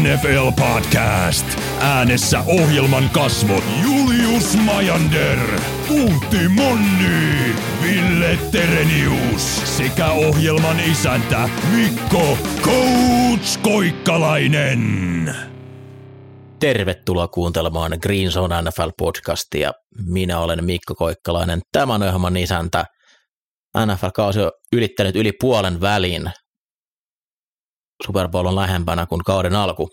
NFL Podcast. Äänessä ohjelman kasvot Julius Majander, Puutti Monni, Ville Terenius sekä ohjelman isäntä Mikko Coach Koikkalainen. Tervetuloa kuuntelemaan Green Zone NFL-podcastia. Minä olen Mikko Koikkalainen, tämän ohjelman isäntä. NFL-kausi on ylittänyt yli puolen välin. Super Bowl on lähempänä kuin kauden alku.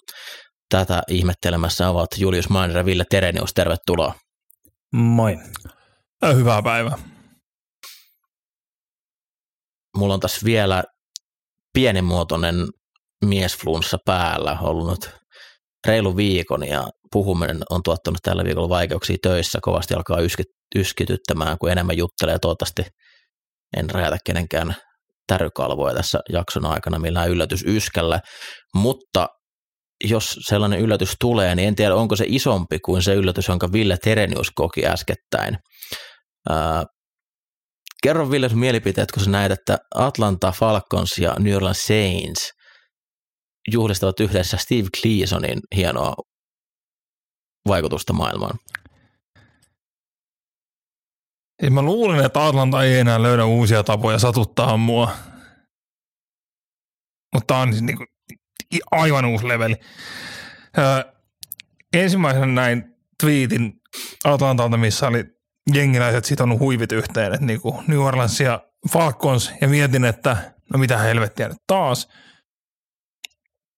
Tätä ihmettelemässä ovat Julius Mainer ja Ville Terenius. Tervetuloa. Moi. Hyvää päivää. Mulla on tässä vielä pienimuotoinen miesflunssa päällä ollut nyt reilu viikon ja puhuminen on tuottanut tällä viikolla vaikeuksia töissä. Kovasti alkaa yskityttämään, kun enemmän juttelee. Toivottavasti en räjätä kenenkään tärykalvoja tässä jakson aikana millään yllätysyskällä, mutta jos sellainen yllätys tulee, niin en tiedä, onko se isompi kuin se yllätys, jonka Ville Terenius koki äskettäin. Ää, kerro Ville sun mielipiteet, kun sä näet, että Atlanta Falcons ja New Orleans Saints juhlistavat yhdessä Steve Cleasonin hienoa vaikutusta maailmaan. Siis mä luulin, että Atlanta ei enää löydä uusia tapoja satuttaa mua. Mutta tämä on siis niinku aivan uusi leveli. Öö, ensimmäisenä näin tweetin Atlantalta, missä oli jengiläiset sitonut huivit yhteen, että niinku New Orleans ja Falcons, ja mietin, että no mitä helvettiä nyt taas.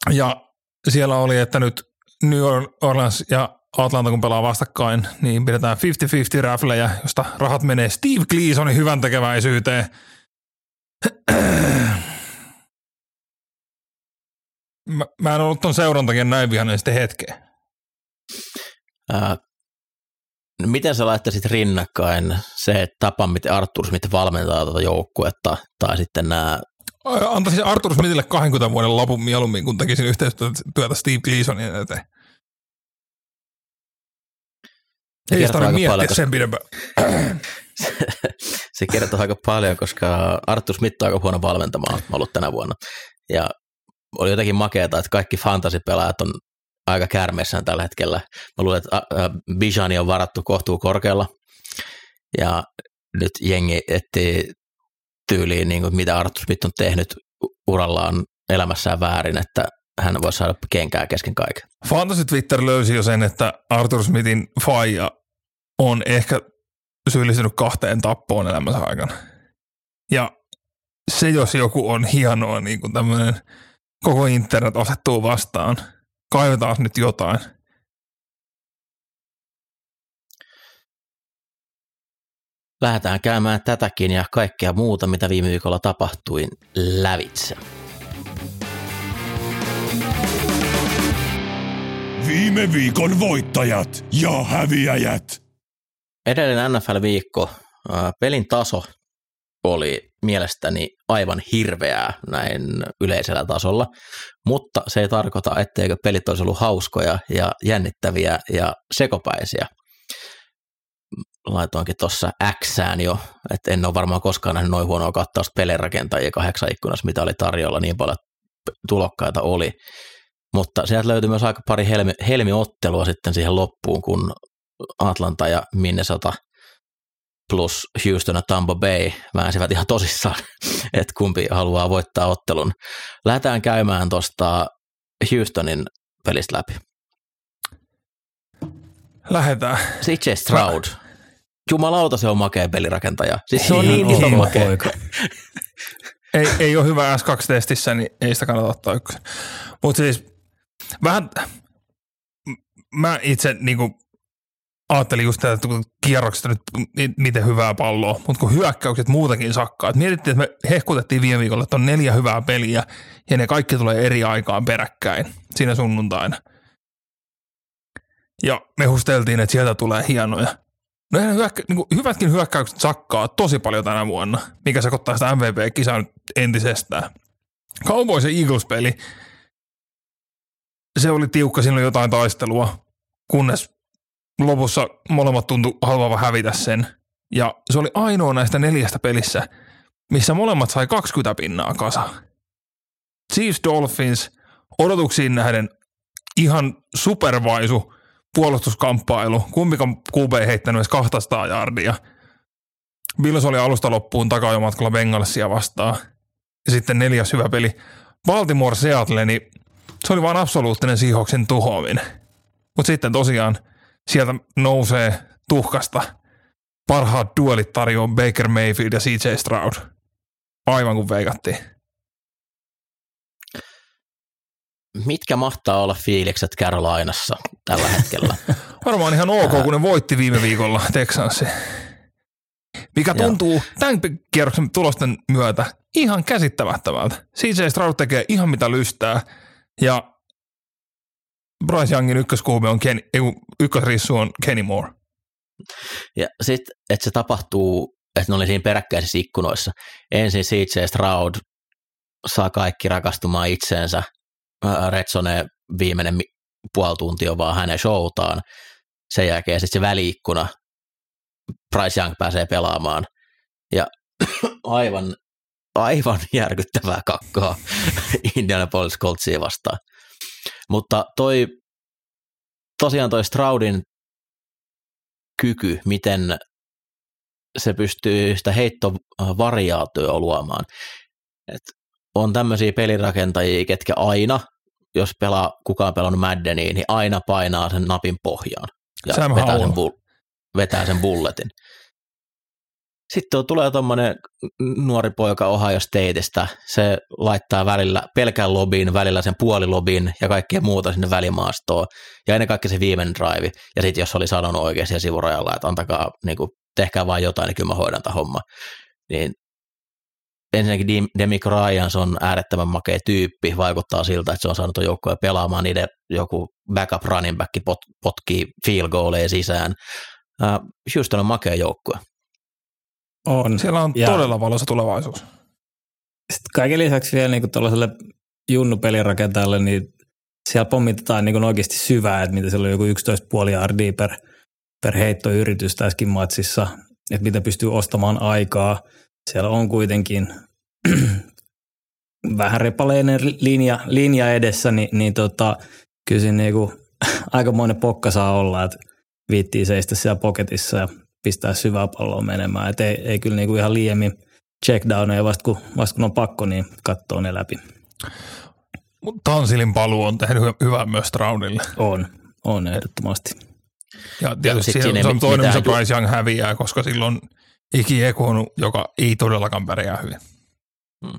Ja siellä oli, että nyt New Orleans ja Atlanta kun pelaa vastakkain, niin pidetään 50-50 räflejä, josta rahat menee Steve Gleasonin hyvän tekeväisyyteen. Mä, mä en ollut ton seuran takia näin vihainen sitten hetkeä. Ää, no miten sä laittaisit rinnakkain se tapa, miten Arthur Smith valmentaa tuota joukkuetta, tai sitten nämä Antaisin Arthur Smithille 20 vuoden lapun mieluummin, kun tekisin yhteistyötä Steve Gleasonin eteen. Ei sitä tarvitse miettiä paljon, sen pidempään. se kertoo aika paljon, koska Arttu Smith on aika huono valmentamaan ollut tänä vuonna. Ja oli jotenkin makeata, että kaikki fantasipelaajat on aika kärmeissään tällä hetkellä. Mä luulen, että Bijani on varattu kohtuu korkealla. Ja nyt jengi etsii tyyliin, niin kuin mitä Arttu Smith on tehnyt urallaan elämässään väärin, että hän voisi saada kenkää kesken kaiken. Fantasy Twitter löysi jo sen, että Arthur Smithin faija on ehkä syyllistynyt kahteen tappoon elämänsä aikana. Ja se, jos joku on hienoa, niin kuin tämmöinen koko internet asettuu vastaan. Kaivetaan nyt jotain. Lähdetään käymään tätäkin ja kaikkea muuta, mitä viime viikolla tapahtui lävitse. Viime viikon voittajat ja häviäjät edellinen NFL-viikko, pelin taso oli mielestäni aivan hirveää näin yleisellä tasolla, mutta se ei tarkoita, etteikö pelit olisi ollut hauskoja ja jännittäviä ja sekopäisiä. Laitoinkin tuossa Xään jo, että en ole varmaan koskaan nähnyt noin huonoa kattausta pelirakentajia kahdeksan ikkunassa, mitä oli tarjolla, niin paljon tulokkaita oli. Mutta sieltä löytyi myös aika pari helmi, helmiottelua sitten siihen loppuun, kun Atlanta ja Minnesota plus Houston ja Tampa Bay väänsivät ihan tosissaan, että kumpi haluaa voittaa ottelun. Lähdetään käymään tuosta Houstonin pelistä läpi. Lähdetään. CJ Stroud. Mä... Jumalauta, se on makea pelirakentaja. Siis se on niin iso makea. ei, ei ole hyvä S2-testissä, niin ei sitä kannata ottaa ykkösen. Mutta siis vähän, mä itse niin kuin ajattelin just tätä, kierrokset nyt miten hyvää palloa, mutta kun hyökkäykset muutakin sakkaa. Että mietittiin, että me hehkutettiin viime viikolla, että on neljä hyvää peliä ja ne kaikki tulee eri aikaan peräkkäin siinä sunnuntaina. Ja me husteltiin, että sieltä tulee hienoja. No hyökkä, niin hyvätkin hyökkäykset sakkaa tosi paljon tänä vuonna, mikä sekoittaa sitä MVP-kisaa entisestään. Cowboys ja Eagles-peli, se oli tiukka, siinä oli jotain taistelua, kunnes lopussa molemmat tuntui haluavan hävitä sen. Ja se oli ainoa näistä neljästä pelissä, missä molemmat sai 20 pinnaa kasa. Chiefs Dolphins odotuksiin nähden ihan supervaisu puolustuskamppailu. Kumpikaan QB ei heittänyt edes 200 jardia. Bills oli alusta loppuun takajomatkalla Bengalsia vastaan. Ja sitten neljäs hyvä peli. Baltimore Seattle, niin se oli vain absoluuttinen Seahawksin tuhoaminen. Mutta sitten tosiaan sieltä nousee tuhkasta parhaat duelit tarjoaa Baker Mayfield ja CJ Stroud. Aivan kuin veikattiin. Mitkä mahtaa olla fiilikset Carolinassa tällä hetkellä? Varmaan ihan ok, kun ne voitti viime viikolla Texansi. Mikä tuntuu tämän kierroksen tulosten myötä ihan käsittämättömältä. CJ Stroud tekee ihan mitä lystää ja Bryce Youngin ykköskuume on Ken, ykkösrissu on Kenny Moore. Ja sitten, että se tapahtuu, että ne oli siinä peräkkäisissä ikkunoissa. Ensin CJ Stroud saa kaikki rakastumaan itseensä. Retsone viimeinen puoli tuntia vaan hänen showtaan. Sen jälkeen sitten se väliikkuna, Bryce Young pääsee pelaamaan. Ja aivan, aivan järkyttävää kakkaa Indianapolis Coltsia vastaan. Mutta toi, tosiaan toi Stroudin kyky, miten se pystyy sitä heittovariaatioa luomaan. Et on tämmöisiä pelirakentajia, ketkä aina, jos pelaa, kukaan pelannut Maddeniin, niin aina painaa sen napin pohjaan ja Sam vetää sen, bull, vetää sen bulletin. Sitten tulee tuommoinen nuori poika Ohio Stateista, se laittaa välillä pelkän lobin, välillä sen puolilobin ja kaikkea muuta sinne välimaastoon. Ja ennen kaikkea se viimeinen drive. Ja sitten jos oli sanonut oikein siellä sivurajalla, että antakaa, niin kuin, tehkää vain jotain, niin kyllä mä hoidan tämän homma. Niin ensinnäkin Demick Ryan, se on äärettömän makea tyyppi, vaikuttaa siltä, että se on saanut joukkoja pelaamaan, niiden joku backup running back pot, potkii field goaleja sisään. Houston on makea joukkue. On. Siellä on ja todella valoisa tulevaisuus. Sitten kaiken lisäksi vielä niin tuollaiselle junnu-pelirakentajalle, niin siellä pommitetaan niin oikeasti syvää, että mitä siellä on joku 11,5 yardia per, per heittoyritys tässäkin matsissa, että mitä pystyy ostamaan aikaa. Siellä on kuitenkin vähän repaleinen linja, linja edessä, niin, niin tota, kyllä siinä niin kuin, aikamoinen pokka saa olla, että viittii seistä siellä poketissa ja pistää syvää palloa menemään. Et ei, ei kyllä niinku ihan liiemmin checkdowneja vasta kun, vasta kun on pakko, niin katsoo ne läpi. Tansilin paluu on tehnyt hyvää myös Stroudille. On, on ehdottomasti. Ja tietysti ja se, se on toinen, missä Bryce Young häviää, koska silloin Iki Ekonu, joka ei todellakaan pärjää hyvin. Hmm.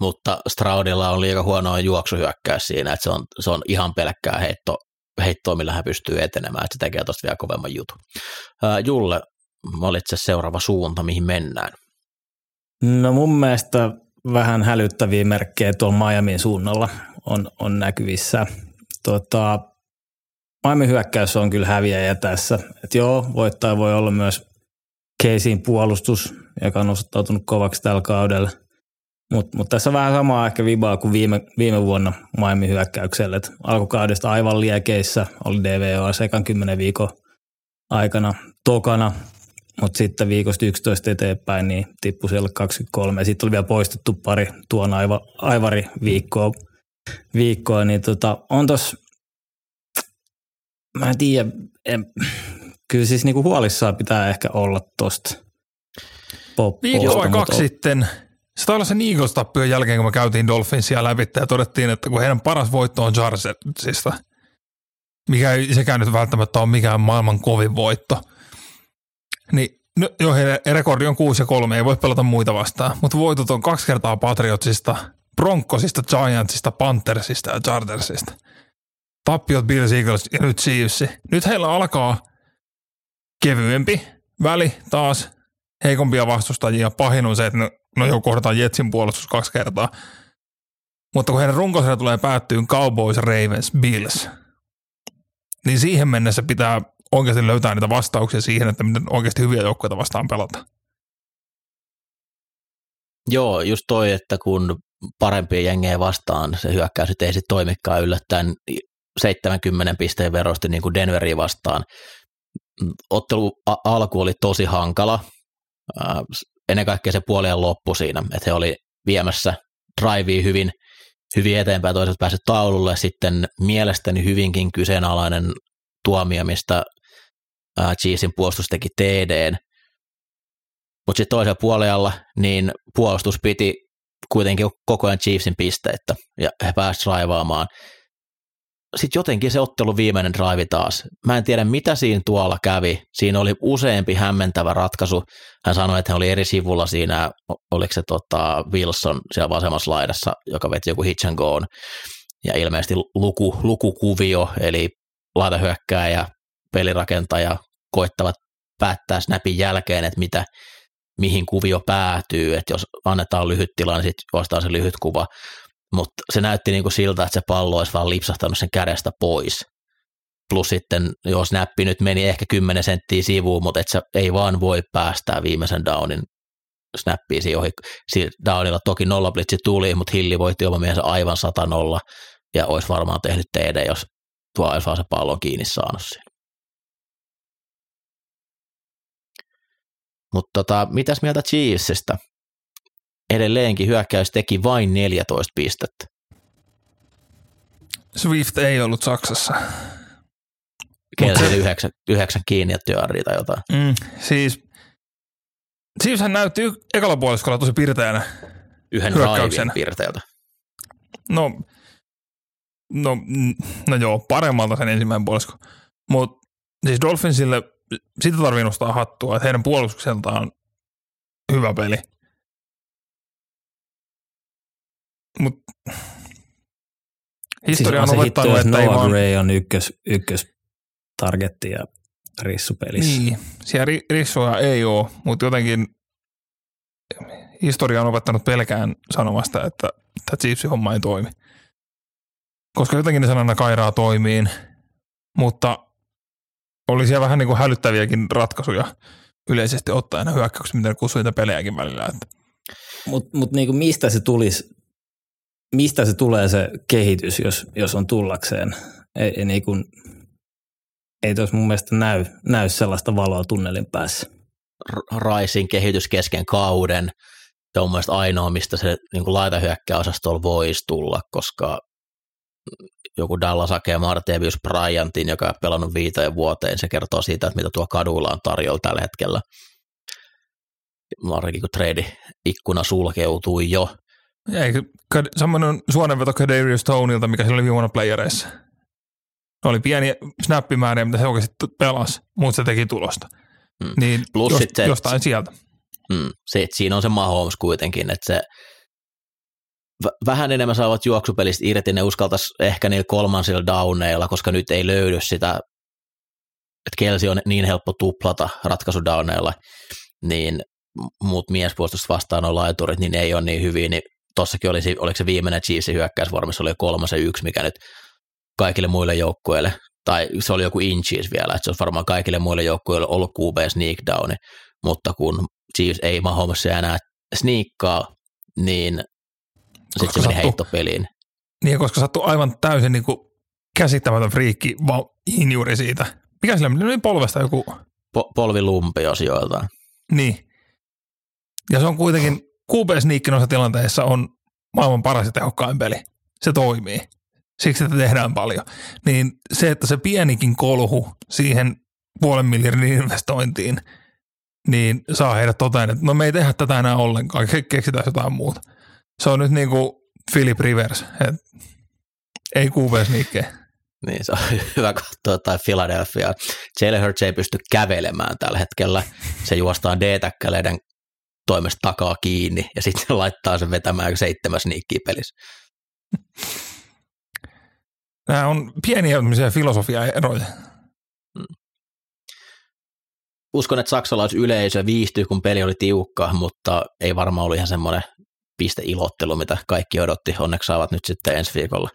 Mutta Straudilla on liikaa huonoa juoksuhyökkäys siinä, että se on, se on ihan pelkkää heitto, heittoa, millä hän pystyy etenemään, että se tekee tuosta vielä kovemman jutun. Julle, valitse seuraava suunta, mihin mennään? No mun mielestä vähän hälyttäviä merkkejä tuolla Miamin suunnalla on, on näkyvissä. Tota, Miamin hyökkäys on kyllä häviäjä tässä. Et joo, voittaja voi olla myös Caseen puolustus, joka on osoittautunut kovaksi tällä kaudella. Mutta mut tässä on vähän samaa ehkä vibaa kuin viime, viime vuonna Miamin hyökkäykselle. Et alkukaudesta aivan liekeissä oli DVO sekan 10 viikon aikana tokana mutta sitten viikosta 11 eteenpäin niin tippui siellä 23. Sitten oli vielä poistettu pari tuon aiva, aivari viikkoa, viikkoa niin tota, on tos, mä en tiedä, en, kyllä siis niinku huolissaan pitää ehkä olla tosta. Pop, Viikko vai kaksi sitten, se taisi olla sen Eagles-tappion jälkeen, kun me käytiin Dolphinsia läpi ja todettiin, että kun heidän paras voitto on Chargersista, mikä ei sekään nyt välttämättä ole mikään maailman kovin voitto – niin No, joo, heidän rekordi on 6 ja 3, ei voi pelata muita vastaan, mutta voitot on kaksi kertaa Patriotsista, Broncosista, Giantsista, Panthersista ja Chargersista. Tappiot Bills, Eagles ja nyt Chiefs. Nyt heillä alkaa kevyempi väli taas, heikompia vastustajia. Pahin on se, että ne, no jo kohdataan Jetsin puolustus kaksi kertaa. Mutta kun heidän runkosarja tulee päättyyn Cowboys, Ravens, Bills, niin siihen mennessä pitää oikeasti löytää niitä vastauksia siihen, että miten oikeasti hyviä joukkoja vastaan pelata. Joo, just toi, että kun parempia jengejä vastaan se hyökkäys ei sitten toimikaan yllättäen 70 pisteen verosti niin kuin Denveriin vastaan. Ottelu alku oli tosi hankala. Ennen kaikkea se puolien loppu siinä, että he oli viemässä drivea hyvin, hyvin eteenpäin, toiset päässyt taululle, sitten mielestäni hyvinkin kyseenalainen tuomio, mistä Chiefsin puolustus teki TDn, mutta sitten toisella puolella niin puolustus piti kuitenkin koko ajan Chiefsin pisteitä ja he pääsivät raivaamaan. Sitten jotenkin se ottelu viimeinen drive taas. Mä en tiedä, mitä siinä tuolla kävi. Siinä oli useampi hämmentävä ratkaisu. Hän sanoi, että hän oli eri sivulla siinä, oliko se tota Wilson siellä vasemmassa laidassa, joka veti joku hitch and goon. Ja ilmeisesti luku, lukukuvio, eli pelirakentaja koittavat päättää snapin jälkeen, että mitä, mihin kuvio päätyy, että jos annetaan lyhyt tila, niin sitten ostaa se lyhyt kuva, mutta se näytti niin kuin siltä, että se pallo olisi vaan lipsahtanut sen kädestä pois. Plus sitten, jos näppi nyt meni ehkä 10 senttiä sivuun, mutta et se ei vaan voi päästää viimeisen downin snappiin siihen ohi. downilla toki nollablitsi tuli, mutta Hilli voitti oma miehensä aivan 100 ja olisi varmaan tehnyt TD, jos tuo olisi vaan se pallon kiinni saanut siinä. Mutta tota, mitäs mieltä Chiefsistä? Edelleenkin hyökkäys teki vain 14 pistettä. Swift ei ollut Saksassa. Kelsi se... yhdeksän, yhdeksän kiinni ja työarri tai jotain. Mm, siis hän näytti ekalla puoliskolla tosi pirteänä. Yhden raivin pirteältä. No, no, no joo, paremmalta sen ensimmäinen puolisko. Mutta siis Dolphinsille sitä tarvii nostaa hattua, että heidän puolustukseltaan on hyvä peli. Mut historia siis on, on opettanut, että Noah ei vaan... Gray on ykkös, ykkös targetti ja rissupelissä. Niin, siellä rissuja ei ole, mutta jotenkin historia on opettanut pelkään sanomasta, että tämä Chiefsin homma ei toimi. Koska jotenkin ne sanana kairaa toimiin, mutta oli siellä vähän niin kuin hälyttäviäkin ratkaisuja yleisesti ottaen hyökkäyksiä, mitä kutsui niitä pelejäkin välillä. Mutta mut niin mistä se tulisi, mistä se tulee se kehitys, jos, jos on tullakseen? Ei, ei, niin kuin, ei tuossa mun mielestä näy, näy sellaista valoa tunnelin päässä. Raisin kehitys kesken kauden, se on mielestäni ainoa, mistä se niin laitahyökkäosastolla voisi tulla, koska joku Dallas hakee Martevius Bryantin, joka on pelannut viiteen vuoteen. Se kertoo siitä, että mitä tuo kaduilla on tarjolla tällä hetkellä. Varsinkin kun trade ikkuna sulkeutui jo. Ei, semmoinen suonenveto Kadarius Stoneilta, mikä sillä oli viime vuonna playereissa. Oli pieni snappimäärä, mitä se oikeasti pelasi, mutta se teki tulosta. Hmm. Niin Plus just, se, jostain sieltä. Hmm. Se, siinä on se Mahomes kuitenkin, että se vähän enemmän saavat juoksupelistä irti, ne uskaltaisi ehkä niillä kolmansilla downeilla, koska nyt ei löydy sitä, että Kelsi on niin helppo tuplata ratkaisudowneilla, niin muut miespuolustusta vastaan on laiturit, niin ei ole niin hyviä, niin tossakin olisi, oliko se viimeinen Chiefsin hyökkäysvormissa, oli kolmasen yksi, mikä nyt kaikille muille joukkueille, tai se oli joku inches vielä, että se olisi varmaan kaikille muille joukkueille ollut QB sneak downi, mutta kun Chiefs ei Mahomesia enää sniikkaa, niin sitten se meni heittopeliin. Niin, koska sattui aivan täysin niin kuin käsittämätön friikki vaan juuri siitä. Mikä sillä meni polvesta joku? Po- polvilumpi joiltain. Niin. Ja se on kuitenkin, QB Sneak noissa tilanteissa on maailman paras ja tehokkain peli. Se toimii. Siksi että tehdään paljon. Niin se, että se pienikin kolhu siihen puolen miljardin investointiin, niin saa heidät toteen, että no me ei tehdä tätä enää ollenkaan, keksitään jotain muuta. Se on nyt niin kuin Philip Rivers, et ei QV sniikkejä. Niin, se on hyvä katsoa tai Philadelphia. Jalen Hurts ei pysty kävelemään tällä hetkellä. Se juostaa D-täkkäleiden toimesta takaa kiinni ja sitten laittaa sen vetämään seitsemän sniikkiä pelissä. Nämä on pieniä filosofia-eroja. Hmm. Uskon, että saksalaisyleisö viihtyi, kun peli oli tiukka, mutta ei varmaan ollut ihan semmoinen pisteilottelu, mitä kaikki odotti. Onneksi saavat nyt sitten ensi viikolla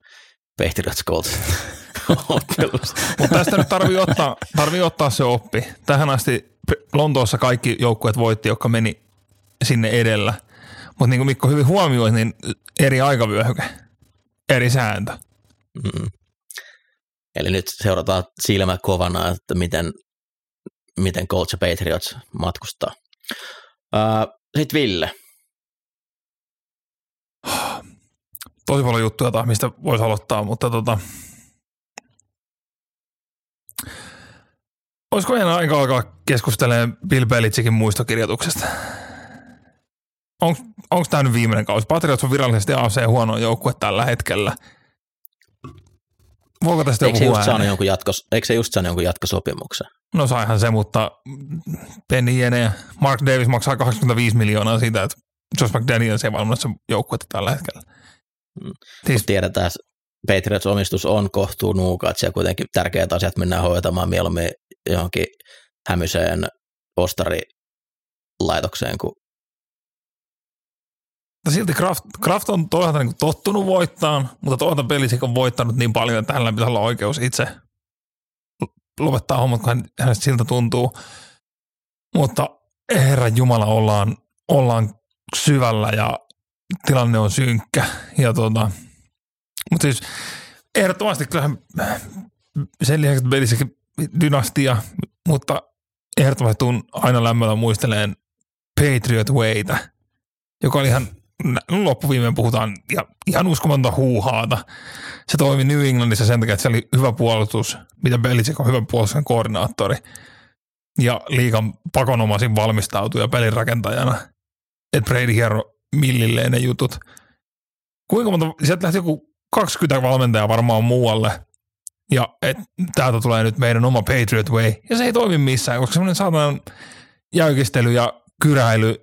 Patriots Colts Mutta tästä nyt tarvii ottaa, tarvii ottaa se oppi. Tähän asti Lontoossa kaikki joukkueet voitti, jotka meni sinne edellä. Mutta niin kuin Mikko hyvin huomioi, niin eri aikavyöhyke, eri sääntö. Mm. Eli nyt seurataan silmä kovana, että miten, miten Colts ja Patriots matkustaa. Sitten Ville, tosi paljon juttuja taas, mistä voisi aloittaa, mutta tota, olisiko meidän aika alkaa keskustelemaan Bill Belichickin muistokirjoituksesta? Onko tämä nyt viimeinen kausi? Patriots on virallisesti AC huono joukkue tällä hetkellä. Voiko tästä eikö joku se, just saanut ääneen? jonkun jatkos, eikö se just saanut jonkun jatkosopimuksen? No saihan se, mutta Penny Jene ja Mark Davis maksaa 25 miljoonaa siitä, että Josh McDaniels ei valmennassa joukkuetta tällä hetkellä. Mm. Siis, tiedetään, että Patriots-omistus on kohtuu nuuka, että siellä kuitenkin tärkeät asiat mennään hoitamaan mieluummin johonkin hämyseen ostarilaitokseen, kun mutta silti Kraft, Kraft on toisaalta niin tottunut voittaa, mutta toisaalta Belichick on voittanut niin paljon, että hänellä pitää olla oikeus itse lopettaa hommat, kun hän, hänestä siltä tuntuu. Mutta herran Jumala, ollaan, ollaan syvällä ja tilanne on synkkä. Ja tota, mutta siis ehdottomasti kyllähän sen lisäksi, että Belichick dynastia, mutta ehdottomasti tuun aina lämmöllä muisteleen Patriot Waytä, joka oli ihan loppuviimeen puhutaan ja ihan uskomatonta huuhaata. Se toimi New Englandissa sen takia, että se oli hyvä puolustus, mitä Belichick on hyvä puolustuksen koordinaattori ja liikan pakonomaisin valmistautuja pelin rakentajana. Että Brady hiero millilleen ne jutut. Kuinka monta, sieltä lähti joku 20 valmentajaa varmaan muualle ja että täältä tulee nyt meidän oma Patriot Way ja se ei toimi missään, koska semmoinen saatanan jäykistely ja kyräily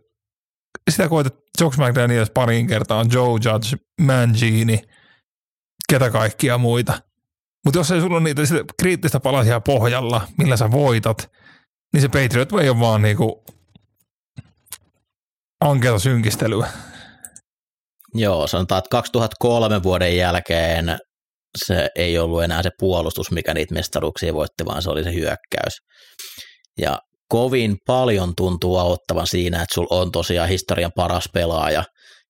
sitä koetat Josh McDaniels pariin kertaan, Joe Judge, Mangini, ketä kaikkia muita. Mutta jos ei sulla ole niitä kriittistä palasia pohjalla, millä sä voitat, niin se Patriot Way on vaan niinku ankeata synkistelyä. Joo, sanotaan, että 2003 vuoden jälkeen se ei ollut enää se puolustus, mikä niitä mestaruuksia voitti, vaan se oli se hyökkäys. Ja kovin paljon tuntuu auttavan siinä, että sulla on tosiaan historian paras pelaaja,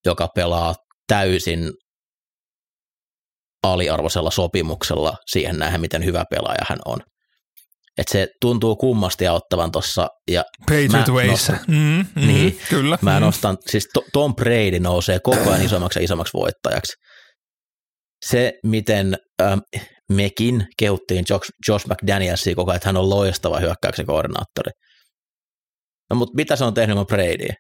joka pelaa täysin aliarvoisella sopimuksella siihen nähdä, miten hyvä pelaaja hän on. Et se tuntuu kummasti auttavan tuossa. Ja Patriot nostan- Mm, mm, Niin. Kyllä. Mä mm. nostan, siis To- Tom Brady nousee koko ajan isommaksi ja isommaksi voittajaksi. Se, miten ähm, mekin kehuttiin Josh, Josh McDanielsia koko ajan, että hän on loistava hyökkäyksen koordinaattori. No mutta mitä se on tehnyt ilman Bradyä?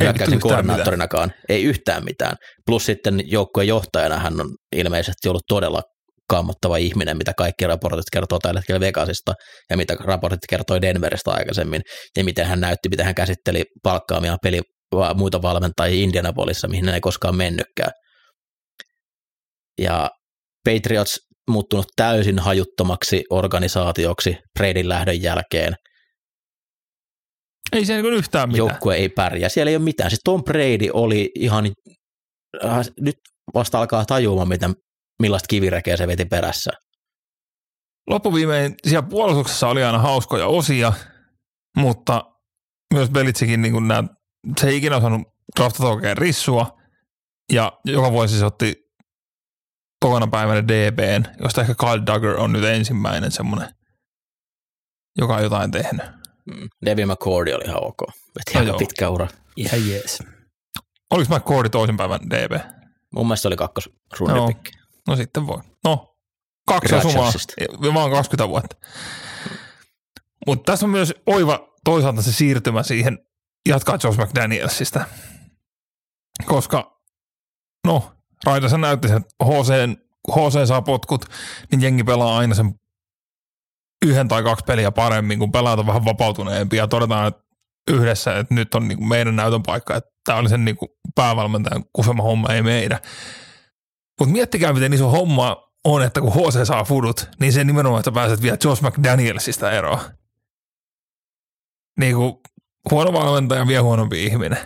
Ei Hyökkäyksen koordinaattorinakaan. Ei yhtään mitään. Plus sitten joukkueen johtajana hän on ilmeisesti ollut todella kammottava ihminen, mitä kaikki raportit kertoo tällä hetkellä Vegasista ja mitä raportit kertoi Denveristä aikaisemmin ja miten hän näytti, miten hän käsitteli palkkaamia peli, muita valmentajia Indianapolissa, mihin hän ei koskaan mennytkään. Ja Patriots muuttunut täysin hajuttomaksi organisaatioksi Bradyn lähdön jälkeen. Ei se niin yhtään mitään. Joukkue ei pärjää. Siellä ei ole mitään. Siis Tom Brady oli ihan, äh, nyt vasta alkaa tajuamaan, miten, millaista kivirekeä se veti perässä. loppuviimein siellä puolustuksessa oli aina hauskoja osia, mutta myös Belitsikin niin nämä, se ei ikinä osannut draftata oikein rissua ja joka vuosi se otti tokana päivänä DBn, josta ehkä Kyle Duggar on nyt ensimmäinen semmoinen, joka on jotain tehnyt. Mm. Devin McCourty oli ihan ok. Veti No aika pitkä ura. Ihan jees. Oliko McCordy toisen päivän DB? Mun mielestä se oli kakkosrundipikki. No sitten voi. No, kaksi Ratchersista. ja vaan 20 vuotta. Mutta tässä on myös oiva toisaalta se siirtymä siihen jatkaa Josh McDanielsista. Koska, no, Raidassa näytti sen, että HC, HC saa potkut, niin jengi pelaa aina sen yhden tai kaksi peliä paremmin, kun pelaat on vähän vapautuneempi ja todetaan että yhdessä, että nyt on niinku meidän näytön paikka, että tämä oli sen niinku päävalmentajan kusema homma, ei meidän. Mutta miettikää, miten iso homma on, että kun HC saa fudut, niin se nimenomaan, että pääset vielä Josh McDanielsista eroon. Niin kuin huono valmentaja vie huonompi ihminen.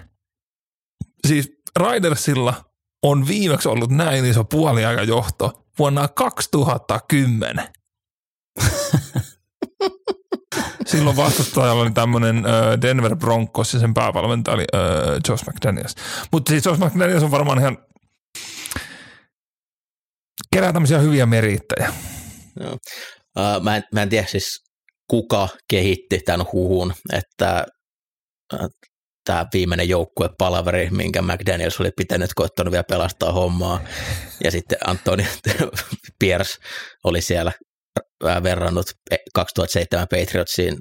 Siis Raidersilla on viimeksi ollut näin iso puoliaikajohto vuonna 2010. Silloin vastustajalla oli tämmöinen Denver Broncos ja sen päävalmentaja oli Josh McDaniels. Mutta siis Josh McDaniels on varmaan ihan kerää tämmöisiä hyviä merittäjä. Uh, mä, en, mä en tiedä siis kuka kehitti tämän huhun, että uh, tämä viimeinen joukkuepalaveri, minkä McDaniels oli pitänyt, koittanut vielä pelastaa hommaa. Ja sitten Antoni Pierce oli siellä verrannut 2007 Patriotsiin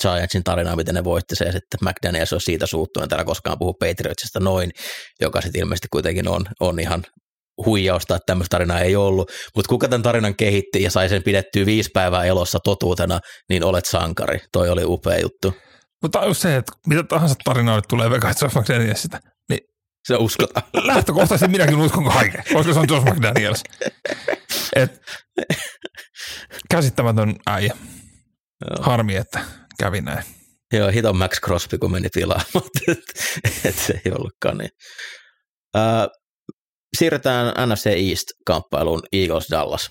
Giantsin tarinaa, miten ne voitti se, ja sitten McDaniels on siitä suuttunut, täällä koskaan puhu Patriotsista noin, joka sitten ilmeisesti kuitenkin on, on ihan huijausta, että tämmöistä tarinaa ei ollut, mutta kuka tämän tarinan kehitti ja sai sen pidettyä viisi päivää elossa totuutena, niin olet sankari. Toi oli upea juttu. Mutta just se, että mitä tahansa tarinaa nyt tulee Vegas Josh McDanielsista, niin se uskotaan. Lähtökohtaisesti minäkin uskon kaiken, koska se on Josh McDaniels. Et, käsittämätön äijä. Harmi, että kävi näin. Joo, hiton Max Crosby, kun meni pilaamaan, mutta et, se ei ollutkaan niin. Siirrytään NFC East-kamppailuun Eagles Dallas.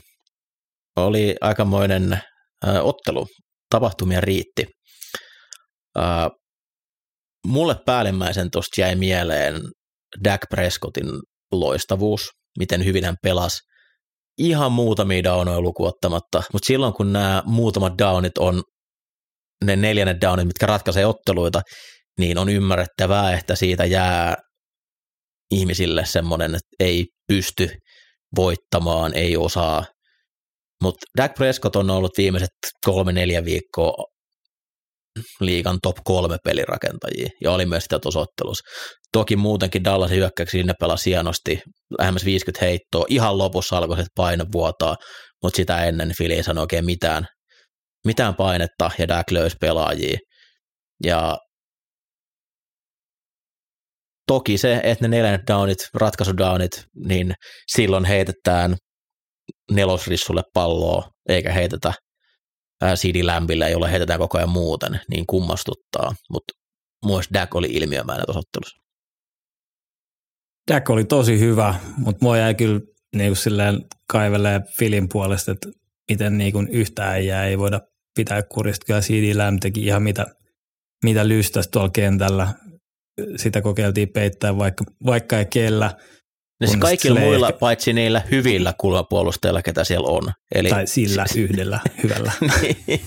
Oli aikamoinen äh, ottelu, tapahtumia riitti. Äh, mulle päällimmäisen tuosta jäi mieleen Dak Prescottin loistavuus, miten hyvin hän pelasi. Ihan muutamia downoja lukuottamatta, mutta silloin kun nämä muutamat downit on ne neljännet downit, mitkä ratkaisee otteluita, niin on ymmärrettävää, että siitä jää ihmisille semmoinen, että ei pysty voittamaan, ei osaa. Mutta Dak Prescott on ollut viimeiset kolme-neljä viikkoa liigan top kolme pelirakentajia, ja oli myös sitä tuossa. Toki muutenkin Dallasin hyökkäyksi ne pelasi hienosti, lähemmäs 50 heittoa, ihan lopussa alkoi se paine vuotaa, mutta sitä ennen Fili ei sano oikein mitään, mitään painetta, ja Dak löysi pelaajia. Ja toki se, että ne neljännet downit, ratkaisudownit, niin silloin heitetään nelosrissulle palloa, eikä heitetä CD Lämpille, jolle heitetään koko ajan muuten, niin kummastuttaa, mutta myös Dak oli ilmiömäinen tuossa ottelussa. Dak oli tosi hyvä, mutta mua jäi kyllä niin kuin silleen kaivelee filin puolesta, että miten niin kuin yhtä äijää ei voida pitää kurista. Kyllä CD Lamb teki ihan mitä, mitä lystäsi tuolla kentällä sitä kokeiltiin peittää vaikka, vaikka ei kellä. No siis kaikilla muilla, ehkä... paitsi niillä hyvillä kulmapuolustajilla, ketä siellä on. Eli... Tai sillä yhdellä hyvällä. niin.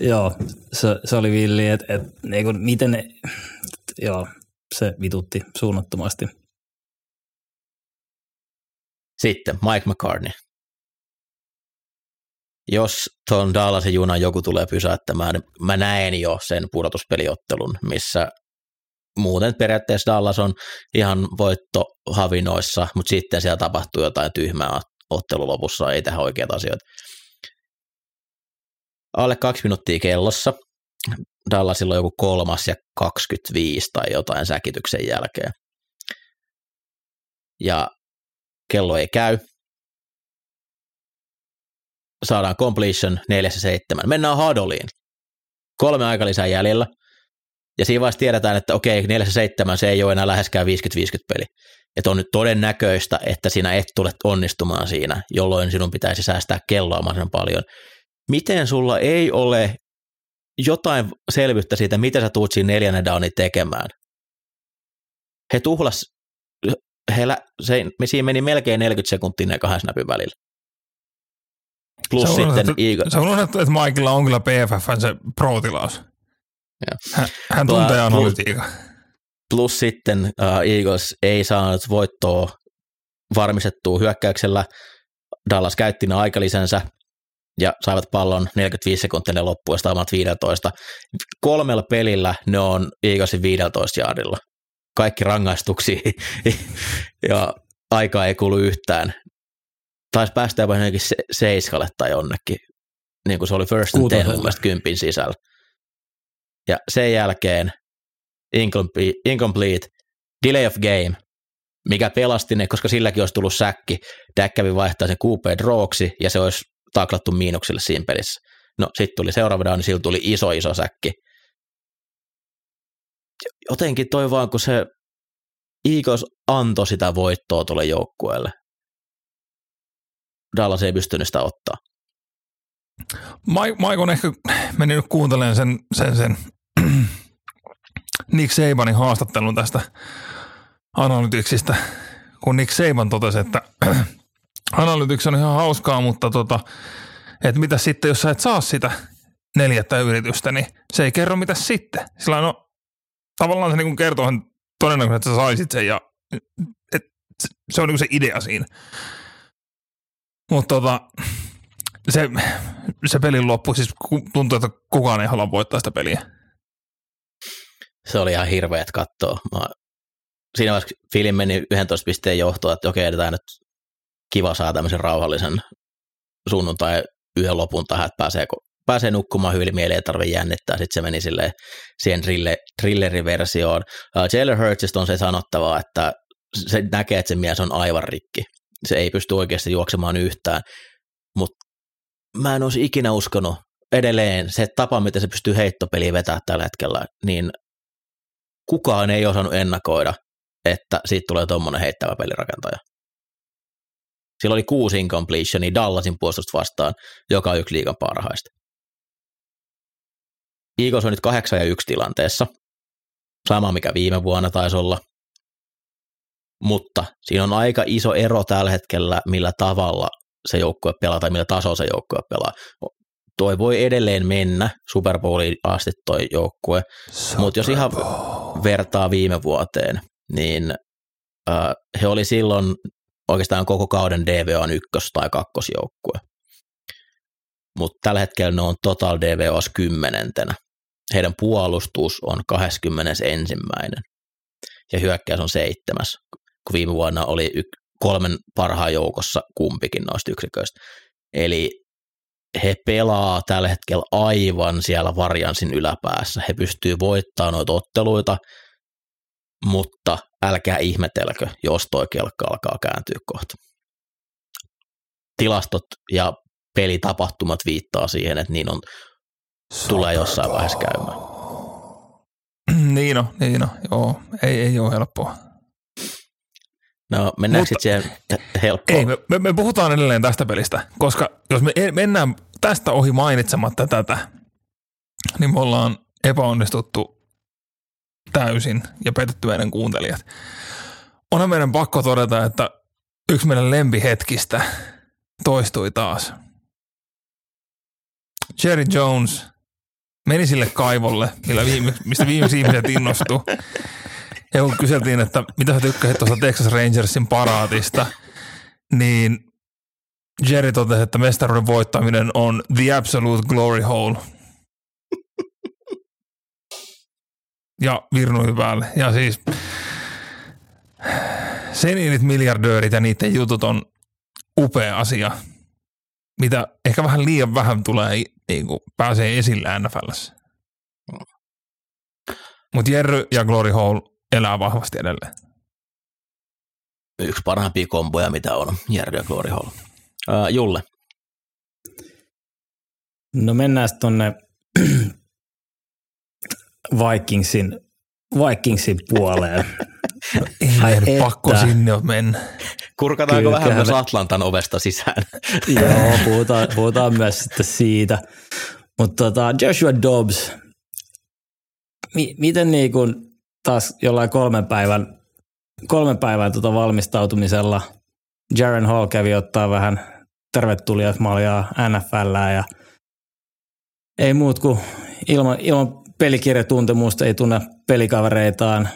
joo, se, se oli villi, että et, niinku, miten ne, joo, se vitutti suunnattomasti. Sitten Mike McCartney. Jos tuon Dallasin junan joku tulee pysäyttämään, niin mä näen jo sen pudotuspeliottelun, missä muuten periaatteessa Dallas on ihan voittohavinoissa, mutta sitten siellä tapahtuu jotain tyhmää ottelu lopussa, ei tehdä oikeita asioita. Alle kaksi minuuttia kellossa. Dallasilla on joku kolmas ja 25 tai jotain säkityksen jälkeen. Ja kello ei käy. Saadaan completion 4-7. Mennään hadoliin. Kolme aika lisää jäljellä – ja siinä vaiheessa tiedetään, että okei, 4-7 se ei ole enää läheskään 50-50 peli. Että on nyt todennäköistä, että sinä et tule onnistumaan siinä, jolloin sinun pitäisi säästää kelloa mahdollisimman paljon. Miten sulla ei ole jotain selvyyttä siitä, mitä sä tuut siinä neljännen downin tekemään? He tuhlas, he, se, siinä meni melkein 40 sekuntia ne kahden snapin välillä. Plus sä sitten Eagle. Sä unohdettu, että Mikella on kyllä PFFn se pro-tilaus. Hän, hän tuntee analytiikan. Plus sitten uh, Eagles ei saanut voittoa varmistettua hyökkäyksellä. Dallas käytti ne aikalisänsä ja saivat pallon 45 sekuntia loppuun ja 15. Kolmella pelillä ne on Eaglesin 15 jaardilla. Kaikki rangaistuksia ja aika ei kulu yhtään. Taisi päästä jopa jonnekin se, seiskalle tai jonnekin. Niin kuin se oli first and ten mun mielestä kympin sisällä. Ja sen jälkeen incomplete, incomplete delay of game, mikä pelasti ne, koska silläkin olisi tullut säkki. Dak kävi vaihtaa sen QP drooksi ja se olisi taklattu miinukselle siinä pelissä. No sitten tuli seuraava down, niin sillä tuli iso iso säkki. Jotenkin toi vaan, kun se Eagles antoi sitä voittoa tuolle joukkueelle. Dallas ei pystynyt sitä ottaa. Mike on ehkä mennyt kuuntelemaan sen, sen, sen Nick Sabanin haastattelun tästä analytiksistä, kun Nick Saban totesi, että analytics on ihan hauskaa, mutta tota, että mitä sitten, jos sä et saa sitä neljättä yritystä, niin se ei kerro mitä sitten. Sillä no, tavallaan se niin kertoo todennäköisesti, että sä saisit sen ja et, se on niin se idea siinä. Mutta tota, se, se pelin loppu, siis tuntuu, että kukaan ei halua voittaa sitä peliä. Se oli ihan hirveet katsoa. Mä, siinä vaiheessa film meni 11 pisteen johtoa, että okei, edetään nyt kiva saa tämmöisen rauhallisen sunnuntai yhden lopun tähän, että pääsee, pääsee nukkumaan hyvin mieliin, ei tarvitse jännittää. Sitten se meni sille siihen thriller, thrilleriversioon. Uh, Jailer Hurtsista on se sanottavaa, että se näkee, että se mies on aivan rikki. Se ei pysty oikeasti juoksemaan yhtään, mutta mä en olisi ikinä uskonut edelleen se tapa, miten se pystyy heittopeliä vetää tällä hetkellä, niin kukaan ei osannut ennakoida, että siitä tulee tuommoinen heittävä pelirakentaja. Sillä oli kuusi incompletionia Dallasin puolustusta vastaan, joka on yksi liigan parhaista. Eagles on nyt 8 ja 1 tilanteessa. Sama mikä viime vuonna taisi olla. Mutta siinä on aika iso ero tällä hetkellä, millä tavalla se joukkue pelaa tai millä tasolla se joukkue pelaa. Toi voi edelleen mennä Super Bowliin asti toi joukkue, mutta jos ihan vertaa viime vuoteen, niin äh, he oli silloin oikeastaan koko kauden DVOn ykkös- tai kakkosjoukkue. Mutta tällä hetkellä ne on Total DVOs kymmenentenä. Heidän puolustus on 21. ja hyökkäys on seitsemäs, kun viime vuonna oli y- kolmen parhaan joukossa kumpikin noista yksiköistä. Eli he pelaa tällä hetkellä aivan siellä varjansin yläpäässä. He pystyy voittamaan noita otteluita, mutta älkää ihmetelkö, jos toi kelkka alkaa kääntyä kohta. Tilastot ja pelitapahtumat viittaa siihen, että niin on, tulee jossain vaiheessa käymään. niin on, niin on, joo, ei, ei ole helppoa. No mennäänkö sitten siihen helppoon? Ei, me, me, me puhutaan edelleen tästä pelistä, koska jos me mennään tästä ohi mainitsematta tätä, niin me ollaan epäonnistuttu täysin ja petetty meidän kuuntelijat. Onhan meidän pakko todeta, että yksi meidän lempihetkistä toistui taas. Jerry Jones meni sille kaivolle, millä viime, mistä viimeisi ihmiset innostu. Ja kun kyseltiin, että mitä sä tykkäsit tuosta Texas Rangersin paraatista, niin Jerry totesi, että mestaruuden voittaminen on the absolute glory hole. Ja virnui päälle. Ja siis seniilit miljardöörit ja niiden jutut on upea asia, mitä ehkä vähän liian vähän tulee, niin kuin pääsee esille NFLssä. Mutta Jerry ja Glory Hall elää vahvasti edelleen. Yksi parhaimpia komboja, mitä on, Jerry ja Glory Hall. Uh, Julle. No mennään tuonne Vikingsin, Vikingsin puoleen. No, ei pakko sinne on mennä. Kurkataanko Kyllä, vähän myös Atlantan ovesta sisään? Joo, puhutaan, puhutaan myös sitten siitä. Mutta tota, Joshua Dobbs, mi- miten niin kuin taas jollain kolmen päivän, kolmen päivän tota valmistautumisella Jaren Hall kävi ottaa vähän tervetulijat maljaa NFL ja ei muut kuin ilman, ilman pelikirjatuntemusta ei tunne pelikavereitaan.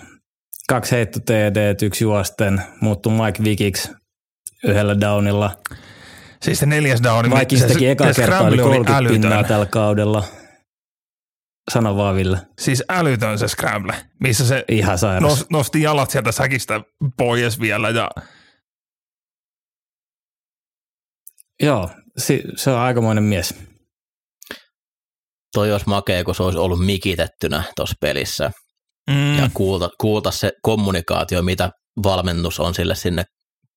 Kaksi heitto TD, yksi juosten, muuttuu Mike Vikiksi yhdellä downilla. Siis se neljäs down. Vikings teki eka kertaa oli 30 pinnaa tällä kaudella. Sano vaan Ville. Siis älytön se scramble, missä se Ihan sairas. nosti jalat sieltä säkistä pois vielä ja Joo, se on aikamoinen mies. Toi olisi makea, kun se olisi ollut mikitettynä tuossa pelissä. Mm. Ja kuulta, kuulta se kommunikaatio, mitä valmennus on sille sinne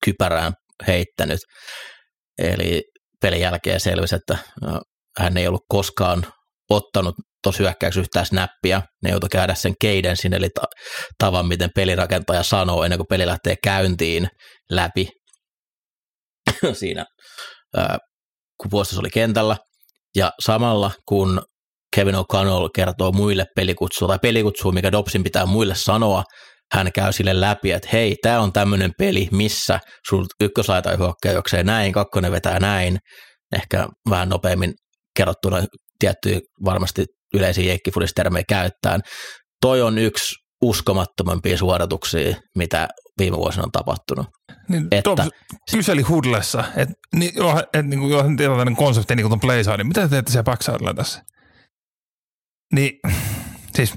kypärään heittänyt. Eli pelin jälkeen selvisi, että no, hän ei ollut koskaan ottanut tuossa hyökkäyksessä yhtään snappia. Ne joutui käydä sen cadencin, eli ta- tavan, miten pelirakentaja sanoo ennen kuin peli lähtee käyntiin läpi siinä, ää, kun puolustus oli kentällä. Ja samalla kun Kevin O'Connell kertoo muille pelikutsua tai pelikutsua, mikä Dobsin pitää muille sanoa, hän käy sille läpi, että hei, tämä on tämmöinen peli, missä sul ykköslaita hyökkäykseen näin, kakkonen vetää näin, ehkä vähän nopeammin kerrottuna tiettyjä varmasti yleisiä jeikkifudistermejä käyttäen. Toi on yksi uskomattomampia suorituksia, mitä viime vuosina on tapahtunut. Niin Että- Dobbs kyseli Hudlessa, että niin, et, niin kuin, joo, tällainen konsepti niin kuin tuon playsidin, mitä te teette siellä backsidella tässä? Niin, siis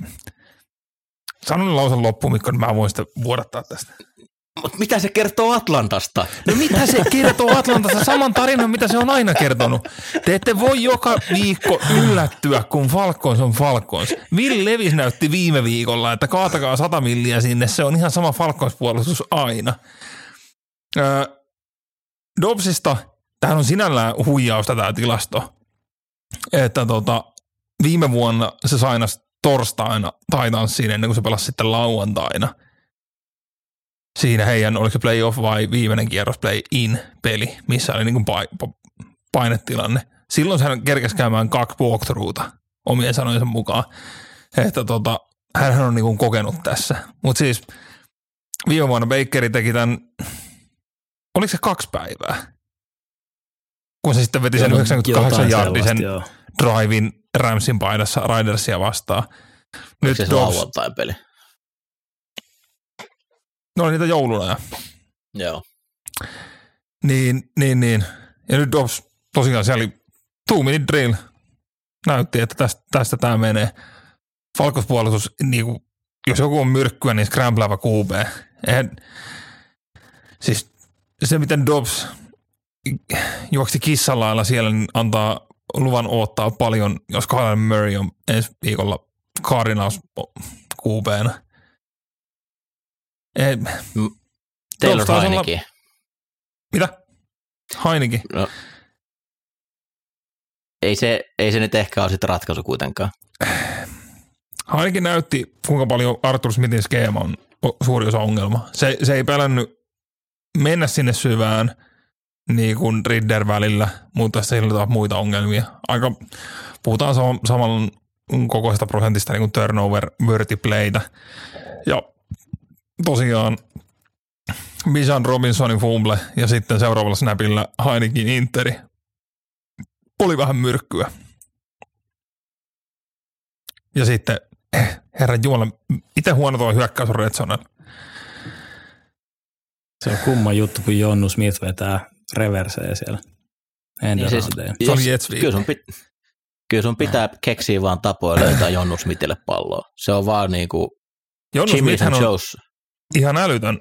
sanon lausen loppuun, Mikko, niin mä voin sitä vuodattaa tästä. Mutta mitä se kertoo Atlantasta? No mitä se kertoo Atlantasta? Saman tarinan, mitä se on aina kertonut. Te ette voi joka viikko yllättyä, kun Falcons on Falcons. Will Levis näytti viime viikolla, että kaatakaa 100 milliä sinne. Se on ihan sama Falcons-puolustus aina. Öö, Dobbsista, tämähän on sinällään huijausta tämä tilasto, että tota, viime vuonna se sainas torstaina Titansiin ennen kuin se pelasi sitten lauantaina – siinä heidän, oliko se playoff vai viimeinen kierros play-in peli, missä oli niin kuin painetilanne. Silloin hän kerkesi käymään kaksi walkthroughta omien sanojensa mukaan, että tota, hän on niin kuin kokenut tässä. Mutta siis viime vuonna Bakeri teki tämän, oliko se kaksi päivää? Kun se sitten veti sen 98 jardisen joo. drivein Ramsin paidassa Ridersia vastaan. Nyt se Dobbs- lauantain peli. Ne oli niitä joulunaja. Joo. Niin, niin, niin. Ja nyt Dobbs tosiaan siellä oli two minute drill. Näytti, että tästä, tästä tämä menee. Falkospuolustus, niin kuin, jos joku on myrkkyä, niin scramblava QB. Eihän, siis se, miten Dobbs juoksi kissalailla siellä, niin antaa luvan odottaa paljon, jos Kyler Murray on ensi viikolla Cardinals QBnä. Ei, Taylor taisi olla- Heineke. mitä? Heineken. No, ei, se, ei se nyt ehkä ole sitten ratkaisu kuitenkaan. Ainakin näytti, kuinka paljon Arthur Smithin skeema on suuri osa ongelma. Se, se ei pelännyt mennä sinne syvään niin kuin Ridder välillä, mutta sillä on muita ongelmia. Aika, puhutaan sama, saman kokoisesta prosentista niin kuin turnover worthy playtä. Ja tosiaan Bijan Robinsonin fumble ja sitten seuraavalla snapilla Heinekin Interi oli vähän myrkkyä. Ja sitten, eh, herran Jumala, miten huono tuo hyökkäys on Redsonella? Se on kumma juttu, kun Jonnu Smith vetää reversejä siellä. En Niin siis- Se oli Jos- Jets. Kyllä sun, pit, kyllä sun pitää keksiä vaan tapoja löytää Jonnu Smithille palloa. Se on vaan niin kuin Jonnu Jimmy Smithhän on Joe's. Ihan älytön.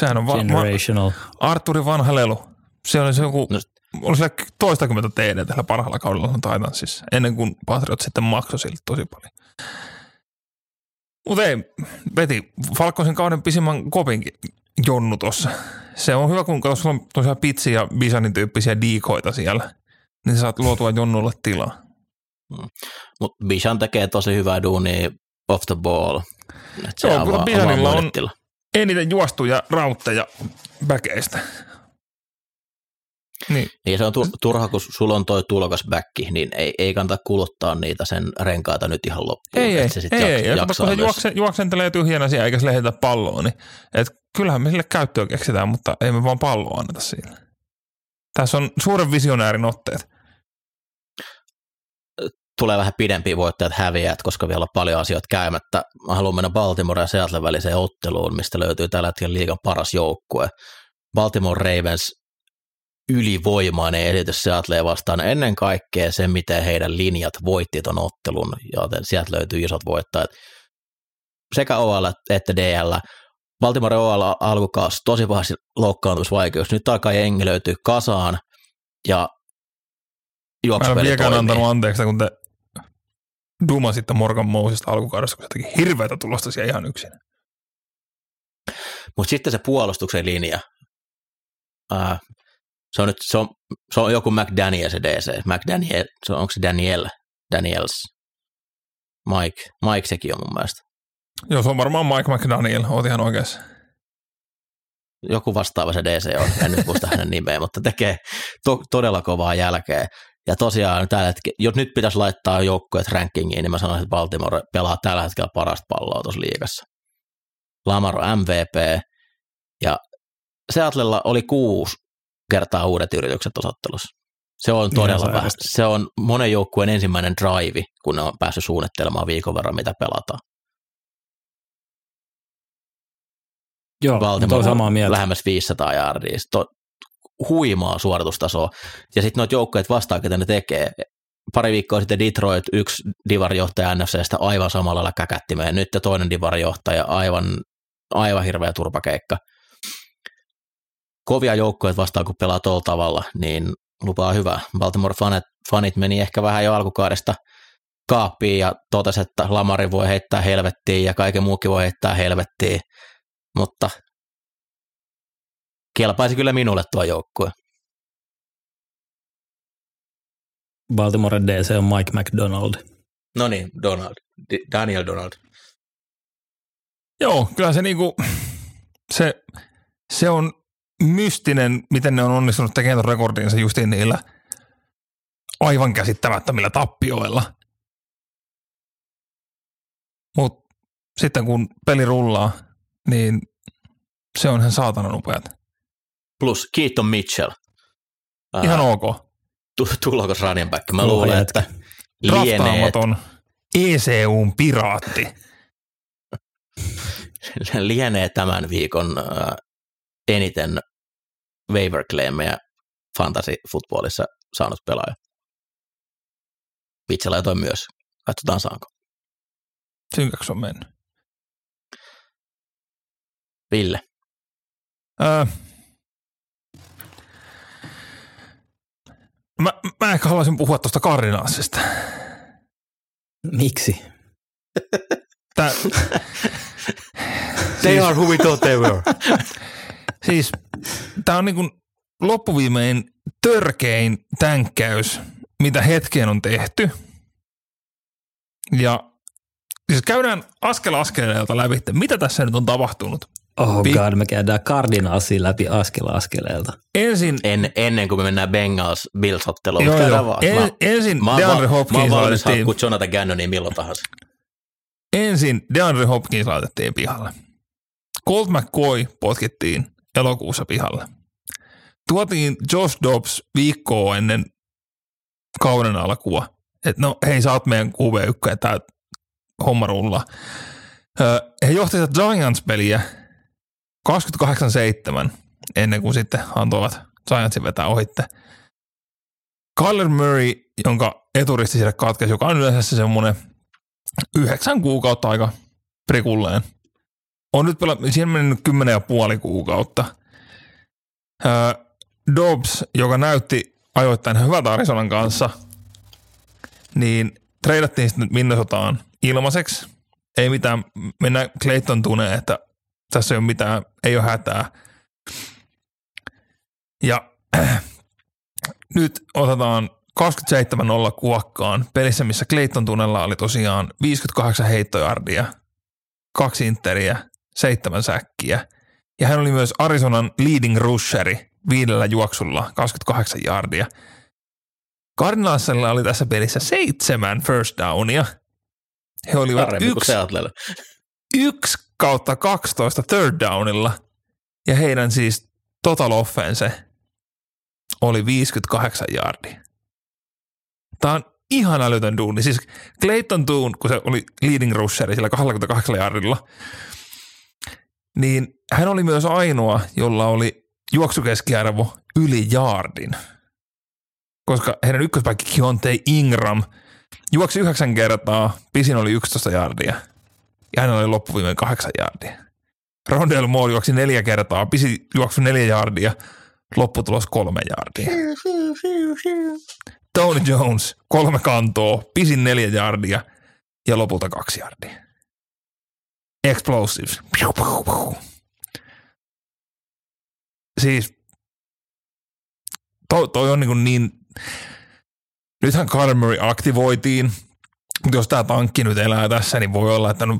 Sehän on va- va- Generational. Arturin vanha lelu. Se oli se joku, No- oli sillä toistakymmentä TD tällä parhaalla kaudella on Titansissa, ennen kuin Patriot sitten maksoi sille tosi paljon. Mutta ei, veti Falconsin kauden pisimmän kopinkin Jonnu tuossa. Se on hyvä, kun katsotaan, sulla on tosiaan Pitsi ja Bisanin tyyppisiä diikoita siellä, niin sä saat luotua Jonnulle tilaa. Mutta Bishan tekee tosi hyvää duunia off the ball. Et se Joo, Bishanilla avaa muille on-. Eniten juostuja rautteja väkeistä. Niin, Niin se on tu- turha, kun sulla on toi tulokas backi, niin ei, ei kannata kuluttaa niitä sen renkaita nyt ihan loppuun. Ei, ei, se sit ei, ei. Ja kato, jaksaa kun se myös. juokse, juoksentelee tyhjänä siellä eikä se lähetä palloa, niin et kyllähän me sille käyttöä keksitään, mutta ei me vaan palloa anneta sille. Tässä on suuren visionäärin otteet. Tulee vähän pidempiä voittajat häviäjät, koska vielä on paljon asioita käymättä. Mä haluan mennä Baltimore ja Seattle väliseen otteluun, mistä löytyy tällä hetkellä liigan paras joukkue. Baltimore Ravens ylivoimainen esitys Seattlea vastaan. Ennen kaikkea se, miten heidän linjat voitti ton ottelun, joten sieltä löytyy isot voittajat. Sekä OL että DL. Baltimore OL alkukaus tosi pahasti loukkaantumisvaikeus. Nyt alkaa jengi löytyy kasaan ja Mä en vieläkään antanut anteeksi, kun te dumasitte Morgan Mousesta alkukaudesta, kun se teki hirveätä tulosta siellä ihan yksin. Mutta sitten se puolustuksen linja. Ää, se on nyt, se on, se on joku McDaniel se DC. McDaniel, se on, onko se Daniel? Daniels. Mike, Mike sekin on mun mielestä. Joo, se on varmaan Mike McDaniel, oot ihan oikeassa. Joku vastaava se DC on, en nyt muista hänen nimeä, mutta tekee to, todella kovaa jälkeä. Ja tosiaan tällä hetkellä, jos nyt pitäisi laittaa joukkueet rankingiin, niin mä sanoisin, että Baltimore pelaa tällä hetkellä parasta palloa tuossa liigassa. Lamar on MVP, ja Seattlella oli kuusi kertaa uudet yritykset osattelussa. Se on todella vähän. Se on monen joukkueen ensimmäinen drive, kun ne on päässyt suunnittelemaan viikon verran, mitä pelataan. Joo, Baltimore on samaa mieltä. lähemmäs 500 jardia. To, huimaa suoritustasoa. Ja sitten noita joukkoja vastaan, ketä ne tekee. Pari viikkoa sitten Detroit, yksi divarjohtaja NFCstä aivan samalla lailla käkättimeen. Nyt toinen divarjohtaja, aivan, aivan hirveä turpakeikka. Kovia joukkoja vastaan, kun pelaa tuolla tavalla, niin lupaa hyvää. Baltimore fanit, fanit meni ehkä vähän jo alkukaudesta kaappiin ja totesi, että Lamari voi heittää helvettiin ja kaiken muukin voi heittää helvettiin, mutta kelpaisi kyllä minulle tuo joukkue. Baltimore DC on Mike McDonald. No niin, Donald. D- Daniel Donald. Joo, kyllä se niinku, se, se on mystinen, miten ne on onnistunut tekemään rekordinsa justiin niillä aivan käsittämättömillä tappioilla. Mutta sitten kun peli rullaa, niin se on ihan saatanan upeat. Plus Keaton Mitchell. Ää, Ihan ok. tu- tulokas running back. Mä luulen, jätkä. että lienee, ECUn piraatti. lienee tämän viikon ää, eniten waiver claimeja fantasy footballissa saanut pelaaja. Mitchell laitoi myös. Katsotaan saanko. Synkäksi on mennyt. Ville. Öö, mä, mä ehkä haluaisin puhua tuosta Cardinalsista. Miksi? Tää, They are who we thought they were. siis tää on niinku loppuviimein törkein tänkkäys, mitä hetkeen on tehty. Ja siis käydään askel askeleelta läpi, mitä tässä nyt on tapahtunut. Oh Pi- god, me käydään Cardinalsia läpi askel askeleelta. Ensin, En, ennen kuin me mennään Bengals Bills-otteluun. joo, joo, vaan. en, Mä- ensin Mä DeAndre val- mä Hopkins oon valmis laitettiin, haukkua Jonathan Gannonia milloin tahansa. ensin DeAndre Hopkins laitettiin pihalle. Colt McCoy potkittiin elokuussa pihalle. Tuotiin Josh Dobbs viikkoa ennen kauden alkua. Että no hei, sä oot meidän QB1 ja tää homma rullaa. He johtivat Giants-peliä 28-7 ennen kuin sitten antoivat Giantsin vetää ohitte. Kyler Murray, jonka eturisti siellä katkesi, joka on yleensä semmoinen yhdeksän kuukautta aika prikulleen. On nyt pela- siinä mennyt kymmenen ja puoli kuukautta. Öö, Dobbs, joka näytti ajoittain hyvältä Arizonan kanssa, niin treidattiin sitten Minnesotaan ilmaiseksi. Ei mitään, mennään Clayton tunee, että tässä ei ole mitään, ei ole hätää. Ja äh, nyt otetaan 27-0 kuokkaan pelissä, missä Clayton tunnella oli tosiaan 58 heittojardia, kaksi interiä, seitsemän säkkiä. Ja hän oli myös Arizonan leading rusheri viidellä juoksulla 28 jardia. Cardinalsilla oli tässä pelissä seitsemän first downia. He olivat Paremmin yksi, yksi kautta 12 third downilla. Ja heidän siis total offense oli 58 jardia. Tämä on ihan älytön duuni. Siis Clayton Toon, kun se oli leading rusheri sillä 28 jardilla, niin hän oli myös ainoa, jolla oli juoksukeskiarvo yli jaardin. Koska heidän ykköspäikki Kionte Ingram juoksi yhdeksän kertaa, pisin oli 11 jardia. Ja hänellä oli loppuviimeen kahdeksan jardia. Rondell Moore juoksi neljä kertaa, pisin juoksi neljä jardia, lopputulos kolme jardia. Tony Jones, kolme kantoa, pisin neljä jardia ja lopulta kaksi jardia. Explosives. Piu, piu, piu. Siis toi, toi on niin, niin nythän Murray aktivoitiin, mutta jos tämä tankki nyt elää tässä, niin voi olla, että no,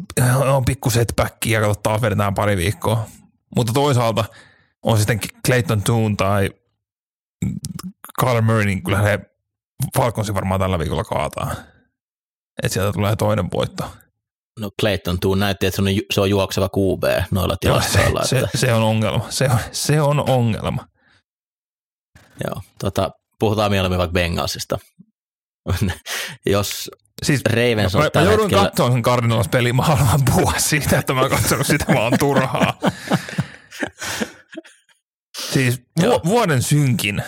on pikku setback ja kato taas vedetään pari viikkoa. Mutta toisaalta on sitten Clayton Toon tai Kyler Murray, niin kyllä he Falconsi varmaan tällä viikolla kaataa. Että sieltä tulee toinen voitto. No Clayton Toon näytti, että se on, se on juokseva QB noilla Joo, se, tilastoilla. se, että, se, on ongelma. Se on, se on ongelma. joo, tota, puhutaan mieluummin vaikka Bengalsista. Jos Siis Ravens on mä, mä joudun hetkellä, katsomaan sen Cardinals peliä, mä haluan puhua siitä, että mä oon katsonut sitä vaan turhaa. Siis vu- vuoden synkin.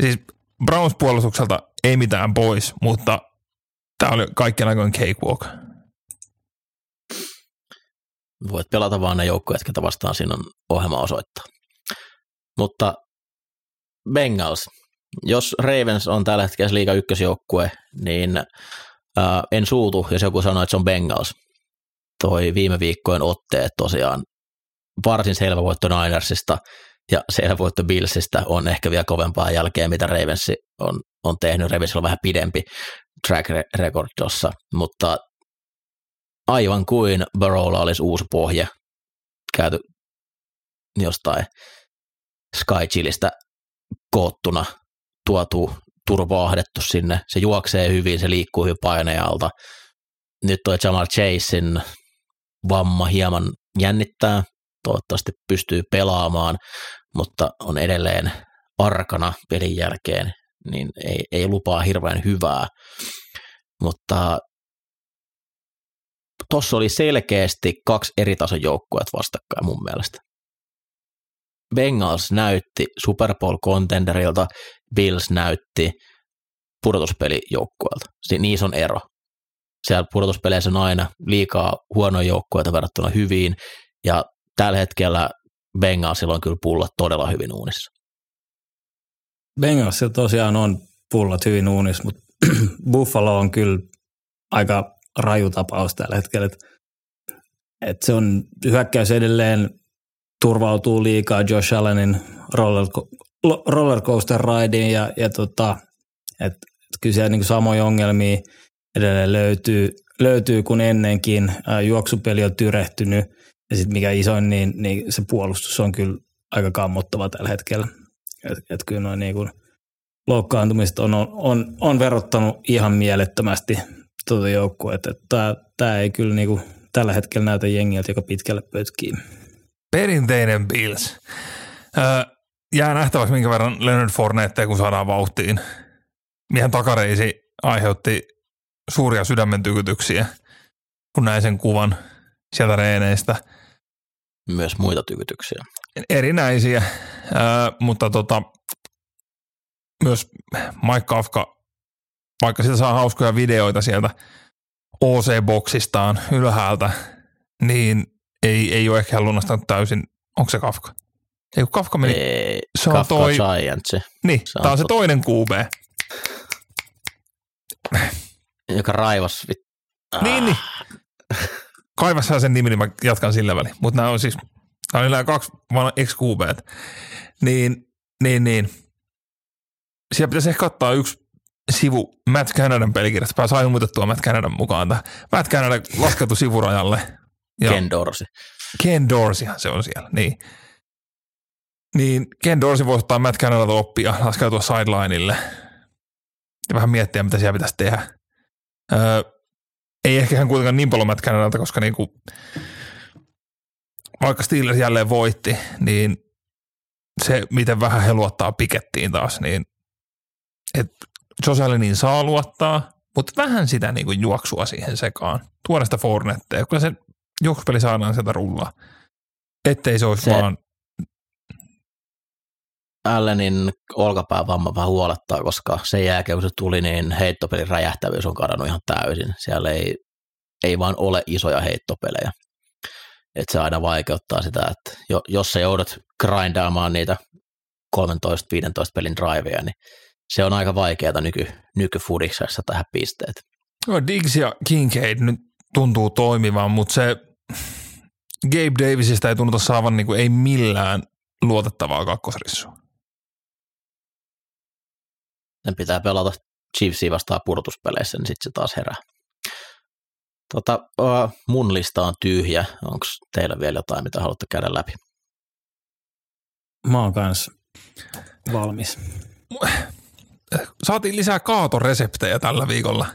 Siis Browns puolustukselta ei mitään pois, mutta tämä oli kaikkien aikojen cakewalk. Voit pelata vaan ne joukkueet, ketä vastaan siinä on ohjelma osoittaa. Mutta Bengals, jos Ravens on tällä hetkellä liiga ykkösjoukkue, niin ää, en suutu, jos joku sanoo, että se on Bengals. Toi viime viikkojen otteet tosiaan varsin selvä voitto Ninersista ja selvä voitto Billsistä on ehkä vielä kovempaa jälkeen, mitä Ravens on, on tehnyt. Ravensilla on vähän pidempi track re- record tuossa, mutta aivan kuin Burrowlla olisi uusi pohja käyty jostain Sky Chillistä koottuna, tuotu, turvaahdettu sinne. Se juoksee hyvin, se liikkuu hyvin painealta. Nyt toi Jamal Chasein vamma hieman jännittää. Toivottavasti pystyy pelaamaan, mutta on edelleen arkana pelin jälkeen, niin ei, ei lupaa hirveän hyvää. Mutta tuossa oli selkeästi kaksi eri tason joukkueet vastakkain mun mielestä. Bengals näytti Super Bowl contenderilta, Bills näytti pudotuspelijoukkueelta. Niissä on ero. Siellä pudotuspeleissä on aina liikaa huonoja joukkueita verrattuna hyviin, ja tällä hetkellä Bengalsilla on kyllä pullat todella hyvin uunissa. Bengalsilla tosiaan on pullat hyvin uunissa, mutta Buffalo on kyllä aika raju tapaus tällä hetkellä. Et, et se on hyökkäys edelleen turvautuu liikaa Josh Allenin roller, rollercoaster rideen ja, ja tota, et, et kyllä siellä niinku samoja ongelmia edelleen löytyy, löytyy kuin ennenkin. Juoksupeli on tyrehtynyt ja sitten mikä isoin, niin, niin se puolustus on kyllä aika kammottava tällä hetkellä. Et, et kyllä noin niin loukkaantumiset on, on, on verottanut ihan mielettömästi tuota joukkuetta. Tämä ei kyllä niinku tällä hetkellä näytä jengiltä, joka pitkälle pötkii. Perinteinen Bills. Öö, jää nähtäväksi, minkä verran Leonard Fournette, kun saadaan vauhtiin. Miehen takareisi aiheutti suuria sydämen tykytyksiä, kun näin sen kuvan sieltä reeneistä. Myös muita tykytyksiä. Erinäisiä, öö, mutta tota, myös Mike Kafka, vaikka sitä saa hauskoja videoita sieltä OC-boksistaan ylhäältä, niin ei, ei ole ehkä lunastanut täysin. Onko se Kafka? Ei kun Kafka meni. Ei, se on Kafka toi, Giants, niin, se on tämä on se toinen QB. joka raivas. Vit... Ah, Niin, niin. Kaivassa sen nimi, niin mä jatkan sillä väliin. Mutta nämä on siis, nämä on nämä kaksi vanha ex Niin, niin, niin. Siellä pitäisi ehkä ottaa yksi sivu Matt Canadan pelikirjasta. Pääsi ilmoitettua Matt Canadan mukaan. Matt Canada laskettu sivurajalle. Ja Ken Dorsey. Ken Dorseyhan se on siellä, niin. Niin Ken Dorsey voisi ottaa Matt Canadalta oppia, laskeutua sidelineille ja vähän miettiä, mitä siellä pitäisi tehdä. Öö, ei ehkä hän kuitenkaan niin paljon Matt Canadalta, koska niinku, vaikka Steelers jälleen voitti, niin se, miten vähän he luottaa pikettiin taas, niin että Josh Allenin saa luottaa, mutta vähän sitä niinku juoksua siihen sekaan. Tuoda sitä Fornetteja, kyllä se juoksupeli saadaan sieltä rullaa. Ettei se olisi Se- vaan, Allenin olkapäävamma vähän huolettaa, koska sen jälkeen kun se tuli, niin heittopelin räjähtävyys on kadonnut ihan täysin. Siellä ei, ei vaan ole isoja heittopelejä. Et se aina vaikeuttaa sitä, että jo, jos sä joudut grindaamaan niitä 13-15 pelin driveja, niin se on aika vaikeaa nyky, nykyfudiksessa tähän pisteet. no, Diggs ja Kincaid nyt tuntuu toimivan, mutta se Gabe Davisista ei tunnuta saavan niinku, ei millään luotettavaa kakkosrissua. Sen pitää pelata Chiefsia vastaan pudotuspeleissä, niin sitten se taas herää. Tota, mun lista on tyhjä. Onko teillä vielä jotain, mitä haluatte käydä läpi? Mä oon kanssa valmis. Saatiin lisää kaatoreseptejä tällä viikolla.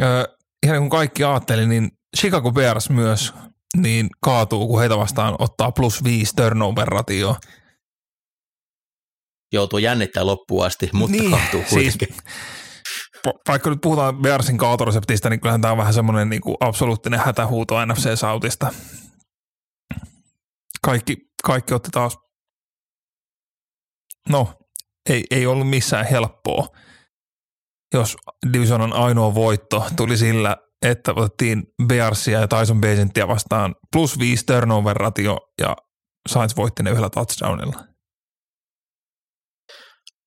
Öö, ihan kun kaikki ajatteli, niin Chicago Bears myös niin kaatuu, kun heitä vastaan ottaa plus viisi turnover ratio. Joutuu jännittämään loppuun asti, mutta Niin, kaatuu siis- kuitenkin. Va- Vaikka nyt puhutaan Bearsin kaatoreseptistä, niin kyllähän tämä on vähän semmoinen niin kuin absoluuttinen hätähuuto NFC Southista. kaikki, kaikki otti taas, no ei, ei ollut missään helppoa, jos divisionan ainoa voitto tuli sillä, että otettiin Bearsia ja Tyson Basentia vastaan plus viisi turnover ratio ja Sainz voitti ne yhdellä touchdownilla.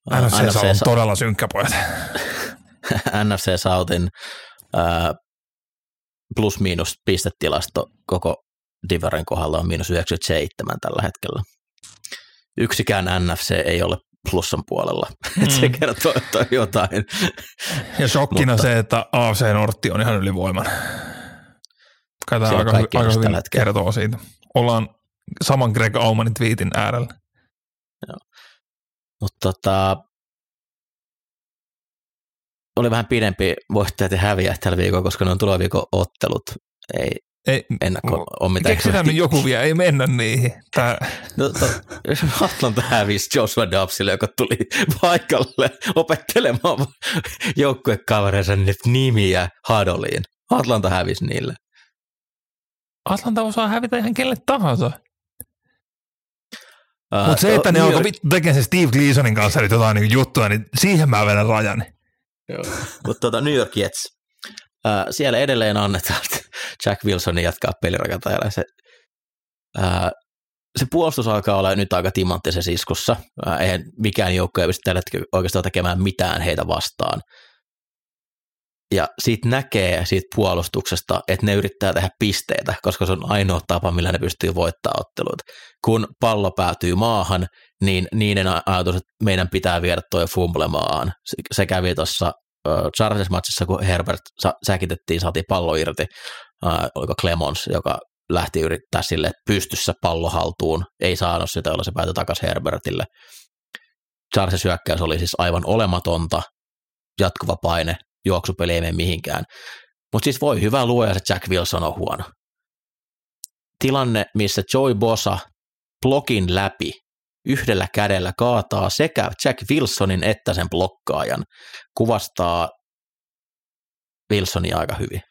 NFC, NFC on Sa- todella synkkä pojat. NFC Southin äh, plus-miinus pistetilasto koko Diveren kohdalla on miinus 97 tällä hetkellä. Yksikään NFC ei ole plussan puolella. Mm. se kertoo, että jotain. Ja shokkina Mutta, se, että AFC Nortti on ihan ylivoiman. Kai tämä aika, aika hyvin kertoo siitä. Ollaan saman Greg Aumanin twiitin äärellä. Joo. Mutta tota, oli vähän pidempi voittajat ja häviäjät tällä viikolla, koska ne on tulevan viikon ottelut. Ei, ei ennakko ole mitään. Keksitään nyt joku vielä, ei mennä niihin. Tää. No, to, Atlanta hävisi Joshua Dobbsille, joka tuli paikalle opettelemaan joukkuekavereissa nimiä Hadoliin. Atlanta hävisi niille. Atlanta osaa hävitä ihan kelle tahansa. Uh, Mutta se, että ne alkoi tekemään se Steve Gleasonin kanssa nyt jotain niin juttua, niin siihen mä vedän rajan. Mutta tota, New York Jets, uh, siellä edelleen annetaan Jack Wilsonin jatkaa pelirakentajalla. Se, uh, se puolustus alkaa olla nyt aika timanttisessa iskussa. Uh, eihän mikään joukko ei pysty tällä oikeastaan tekemään mitään heitä vastaan. Ja siitä näkee siitä puolustuksesta, että ne yrittää tehdä pisteitä, koska se on ainoa tapa, millä ne pystyy voittamaan ottelut. Kun pallo päätyy maahan, niin niiden ajatus, että meidän pitää viedä tuo fumble maahan. Se kävi tuossa Chargers-matsissa, kun Herbert säkitettiin, saatiin pallo irti, oliko Clemons, joka lähti yrittää sille, pystyssä pallo haltuun, ei saanut sitä, jolla se päätyi takaisin Herbertille. Chargers hyökkäys oli siis aivan olematonta, jatkuva paine, juoksupeli ei mene mihinkään. Mutta siis voi hyvä luoja, että Jack Wilson on huono. Tilanne, missä Joy Bosa blokin läpi yhdellä kädellä kaataa sekä Jack Wilsonin että sen blokkaajan, kuvastaa Wilsonia aika hyvin.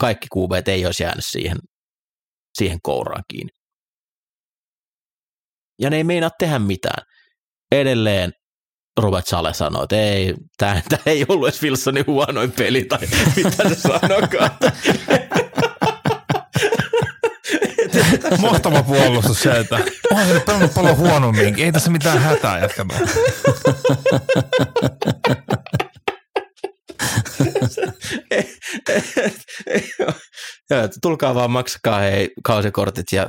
Kaikki QB ei olisi jäänyt siihen, siihen kouraan kiinni. Ja ne ei meinaa tehdä mitään. Edelleen Robert Sale sanoi, että ei, tämä, tämä ei ollut edes Wilsonin huonoin peli, tai mitä se sanokaan. Mahtava puolustus se, että onhan se pelannut paljon huonomminkin. Ei tässä mitään hätää jätkä. tulkaa vaan maksakaa hei kausikortit ja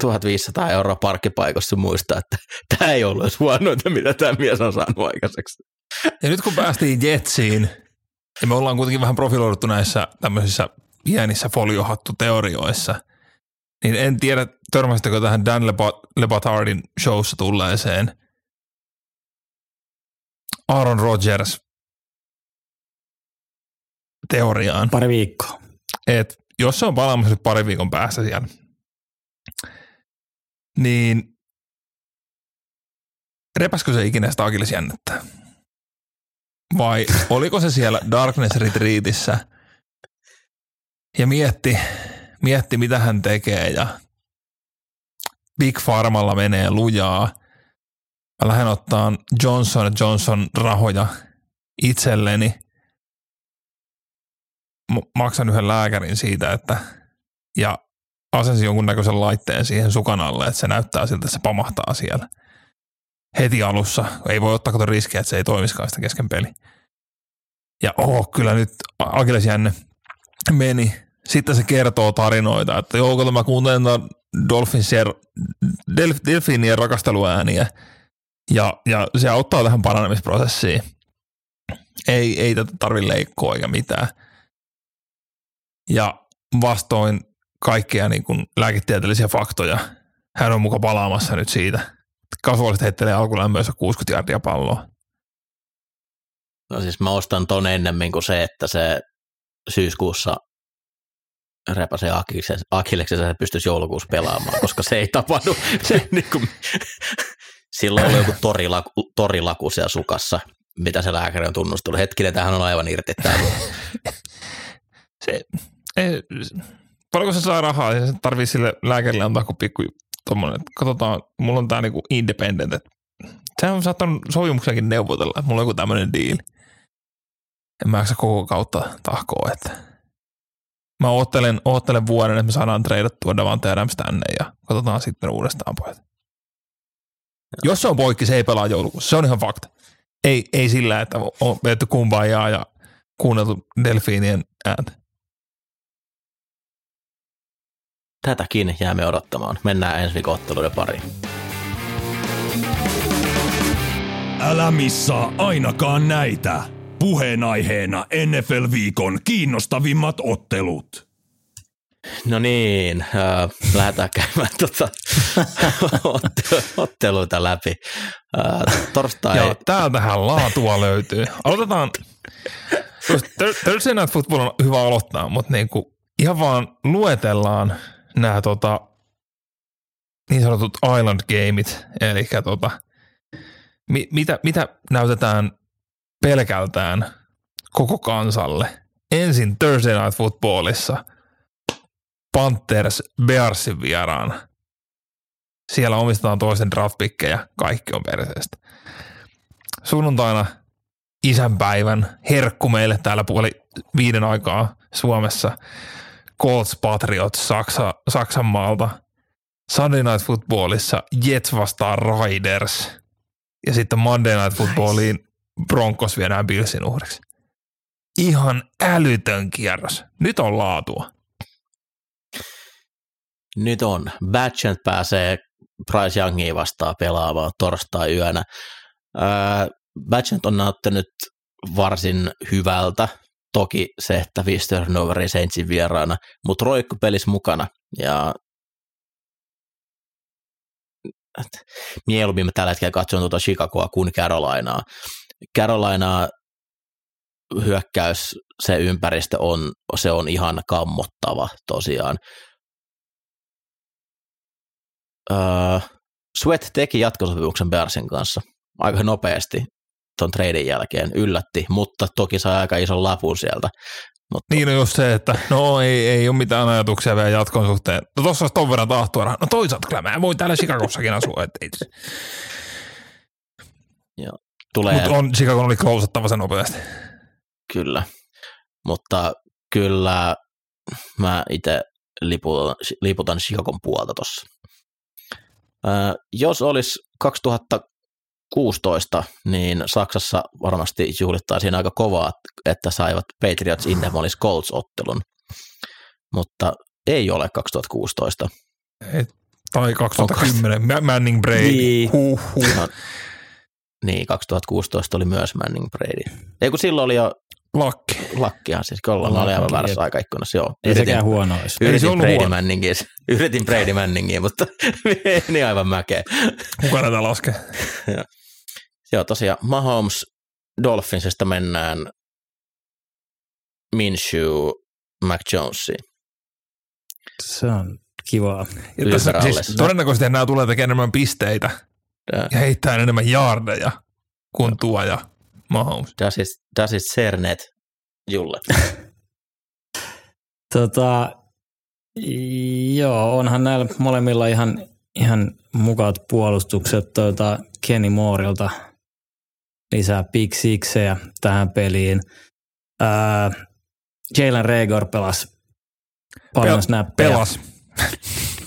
1500 euroa parkkipaikossa muistaa, että tämä ei ollut edes huonointa, mitä tämä mies on saanut aikaiseksi. Ja nyt kun päästiin Jetsiin, ja me ollaan kuitenkin vähän profiloiduttu näissä tämmöisissä pienissä foliohattuteorioissa, niin en tiedä, törmäsittekö tähän Dan Lebatardin showssa tulleeseen Aaron Rodgers teoriaan. Pari viikkoa. Et jos se on palaamassa nyt pari viikon päästä siellä, niin repäskö se ikinä sitä jännettä? Vai oliko se siellä Darkness Retreatissä ja mietti, mietti, mitä hän tekee ja Big Farmalla menee lujaa. Mä lähden ottaa Johnson Johnson rahoja itselleni. Maksan yhden lääkärin siitä, että ja asensi jonkunnäköisen laitteen siihen sukan alle, että se näyttää siltä, että se pamahtaa siellä heti alussa. Ei voi ottaa kato riskiä, että se ei toimiskaan sitä kesken peli. Ja oh, kyllä nyt Akilesjänne meni sitten se kertoo tarinoita, että joo, kun mä kuuntelen Dolphinsien, Delfinien rakasteluääniä ja, ja se auttaa tähän paranemisprosessiin. Ei, ei tätä tarvi leikkoa eikä mitään. Ja vastoin kaikkea niin kuin lääketieteellisiä faktoja, hän on muka palaamassa nyt siitä. Kasvallisesti heittelee alkulämmössä 60 jardia palloa. No siis mä ostan ton ennemmin kuin se, että se syyskuussa repäsee Akileksen, että pystyisi joulukuussa pelaamaan, koska se ei tapahdu. Se, niin kuin, silloin oli joku torilaku, torilaku siellä sukassa, mitä se lääkäri on tunnustanut. Hetkinen, tähän on aivan irti täällä. se, ei, paljonko se saa rahaa, ja se tarvii sille lääkärille antaa kuin pikku tommonen, että katsotaan, mulla on tää niinku independent, että sehän on saattanut sopimuksenkin neuvotella, että mulla on joku tämmöinen diili. En mä koko kautta tahkoa, että mä oottelen, oottelen vuoden, että me saadaan treidattua Davante Adams tänne ja katsotaan sitten uudestaan pojat. Jos se on poikki, se ei pelaa joulukuussa. Se on ihan fakta. Ei, ei sillä, että on vedetty kumbajaa ja kuunneltu delfiinien ääntä. Tätäkin jäämme odottamaan. Mennään ensi viikon otteluiden pariin. Älä missaa ainakaan näitä. Puheenaiheena NFL-viikon kiinnostavimmat ottelut. No niin, äh, lähdetään käymään tuota otteluita läpi. Äh, torstai... Ja täältähän laatua löytyy. Aloitetaan, Thursday Night Football on hyvä aloittaa, mutta niinku ihan vaan luetellaan nämä tota, niin sanotut island gameit, eli tota, mi, mitä, mitä näytetään pelkältään koko kansalle. Ensin Thursday Night Footballissa Panthers Bearsin vieraana. Siellä omistetaan toisen draftpikkejä, kaikki on perseestä. Sunnuntaina isänpäivän herkku meille täällä puoli viiden aikaa Suomessa. Colts Patriots Saksa, Saksan maalta. Sunday Night Footballissa Jets vastaa Riders. Ja sitten Monday Night Footballiin Broncos viedään Billsin uhriksi. Ihan älytön kierros. Nyt on laatua. Nyt on. Batchent pääsee Price Youngia vastaan pelaamaan torstai-yönä. Batchent on näyttänyt varsin hyvältä. Toki se, että viisi turnoveria Saintsin vieraana, mutta roikku pelis mukana. Ja mieluummin mä tällä hetkellä katson tuota Chicagoa kuin Carolinaa. Carolina hyökkäys, se ympäristö on, se on ihan kammottava tosiaan. Öö, Sweat teki jatkosopimuksen Bearsin kanssa aika nopeasti tuon treidin jälkeen, yllätti, mutta toki sai aika ison lapun sieltä. Mutta... Niin on just se, että no ei, ei ole mitään ajatuksia vielä jatkon suhteen. No tossa olisi ton verran tahtoa. No toisaalta kyllä mä voin täällä Chicagossakin asua. Et ei. Joo. Tulee... Mutta on, Chicago oli klousattava sen nopeasti. Kyllä, mutta kyllä mä itse liputan, liputan Chicagon puolta tuossa. jos olisi 2016, niin Saksassa varmasti juhlittaisiin aika kovaa, että saivat Patriots Indianapolis Colts-ottelun, mutta ei ole 2016. Ei, tai 2010, Onko? Manning Brady. Niin. Huh, huh. Niin, 2016 oli myös Manning Brady. Ei kun silloin oli jo Lakki. Lakkihan siis, kun ollaan oli aivan väärässä aikaikkunassa, joo. Ei sekään huono olisi. Yritin Brady huono. Manningia, yritin Brady Manningia, mutta meni aivan mäkeä. Kuka näitä laskee? joo. joo, tosiaan Mahomes Dolphinsista mennään Minshew McJonesiin. Se on kivaa. Ja tässä, siis todennäköisesti nämä tulee tekemään enemmän pisteitä ja, ja heittää enemmän jaardeja kuin ja. tuo ja Mahomes. Das is, das is Sernet Julle. tota, joo, onhan näillä molemmilla ihan, ihan mukavat puolustukset tuota Kenny Moorilta lisää Big Sixejä tähän peliin. Ää, Jalen Rager pelasi paljon Pel- snappeja. Pelas.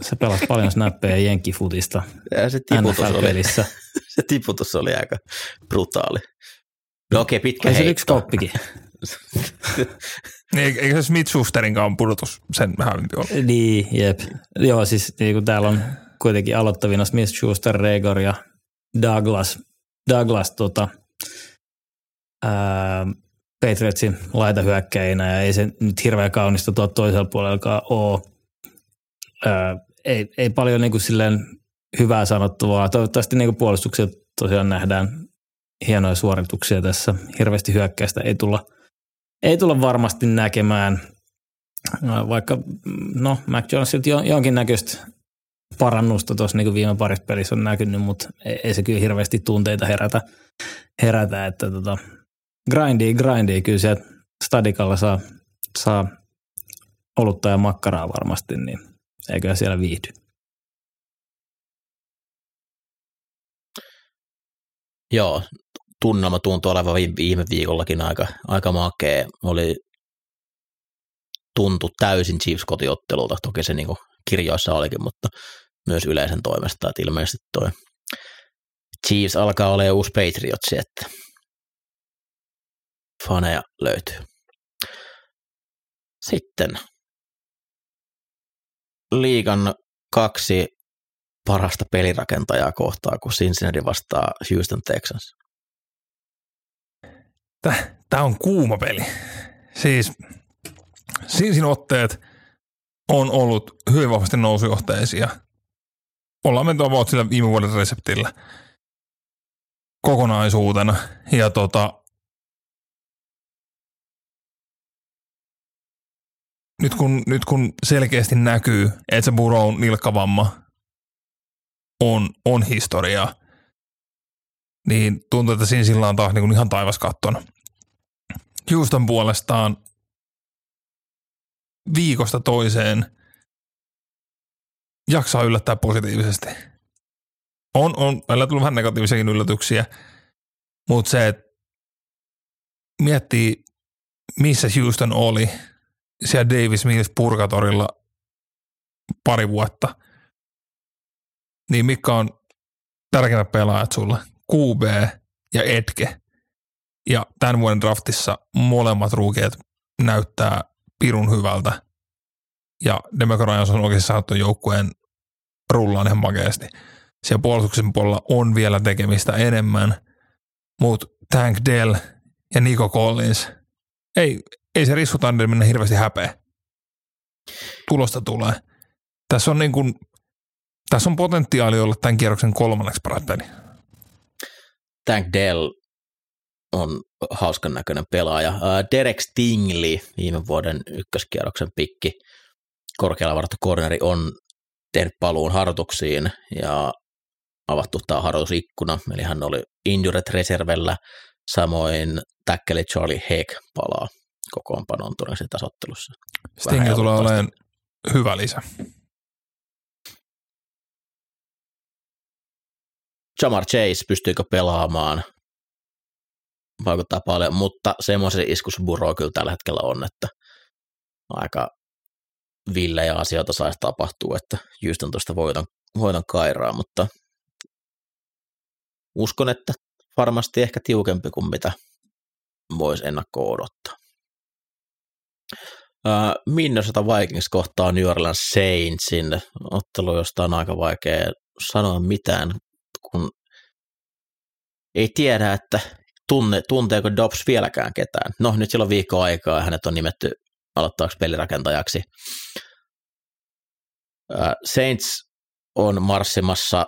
Se pelasi paljon snappeja jenkkifutista ja se tiputus oli, se tiputus oli aika brutaali. No okei, okay, pitkä Ei heitto. se yksi koppikin. Niin, eikö se Smith Schusterin kanssa pudotus sen hävimpi ole? Niin, jep. Joo, siis niin kuin täällä on kuitenkin aloittavina Smith Schuster, Regor ja Douglas, Douglas tota, ää, Patriotsin laitahyökkäjinä ja ei se nyt hirveän kaunista tuo toisella puolella ole. Ää, ei, ei paljon niin kuin silleen hyvää sanottavaa. Toivottavasti niin puolustuksia tosiaan nähdään hienoja suorituksia tässä. Hirveästi hyökkäistä ei tulla, ei tulla varmasti näkemään, vaikka no Mac Jonesilta jonkinnäköistä parannusta tuossa niin viime parissa pelissä on näkynyt, mutta ei, se kyllä hirveästi tunteita herätä, herätä että tota, grindy, grindy, kyllä sieltä stadikalla saa, saa olutta ja makkaraa varmasti, niin eiköhän siellä viihdy. Joo, tunnelma tuntui olevan viime viikollakin aika, aika makea. Oli tuntu täysin Chiefs kotiottelulta, toki se niin kirjoissa olikin, mutta myös yleisen toimesta, että ilmeisesti toi Chiefs alkaa olla uusi Patriotsi, että faneja löytyy. Sitten liigan kaksi parasta pelirakentajaa kohtaa, kun Cincinnati vastaa Houston Texans. Tämä on kuuma peli. Siis Sinsin otteet on ollut hyvin vahvasti nousujohteisia. Ollaan menty about sillä viime vuoden reseptillä kokonaisuutena. Ja tota, nyt kun, nyt kun selkeästi näkyy, että se Burrown nilkkavamma on, on historiaa, niin tuntuu, että siinä sillä on taas niin ihan taivas kattona. Houston puolestaan viikosta toiseen jaksaa yllättää positiivisesti. On, on, meillä tullut vähän negatiivisiakin yllätyksiä, mutta se, että miettii, missä Houston oli siellä Davis Mills purkatorilla pari vuotta, niin mikä on tärkeimmät pelaajat sulle? QB ja Etke. Ja tämän vuoden draftissa molemmat ruukeet näyttää pirun hyvältä. Ja Demeco on oikeasti saanut joukkueen rullaan ihan makeasti. Siellä puolustuksen puolella on vielä tekemistä enemmän, mutta Tank Dell ja Nico Collins, ei, ei se rissutanne mennä hirveästi häpeä. Tulosta tulee. Tässä on, niin kuin, tässä on potentiaali olla tämän kierroksen kolmanneksi paras peli. Tank Dell on hauskan näköinen pelaaja. Derek Stingley, viime vuoden ykköskierroksen pikki, korkealla varattu corneri, on tehnyt paluun harjoituksiin ja avattu tämä harjoitusikkuna, eli hän oli injured reservellä, samoin täkkeli Charlie Heck palaa kokoonpanoon todennäköisesti tasottelussa. Stingley tulee olemaan hyvä lisä. Jamar Chase pystyykö pelaamaan vaikuttaa paljon, mutta semmoisen iskus Buro kyllä tällä hetkellä on, että aika villejä asioita saisi tapahtua, että Houston tuosta voitan, voitan kairaa, mutta uskon, että varmasti ehkä tiukempi kuin mitä voisi ennakkoon odottaa. Minnesota Vikings kohtaa New Orleans Saintsin ottelu, josta on aika vaikea sanoa mitään, kun ei tiedä, että tunne, tunteeko Dobbs vieläkään ketään. No nyt sillä on viikko aikaa ja hänet on nimetty aloittavaksi pelirakentajaksi. Saints on marssimassa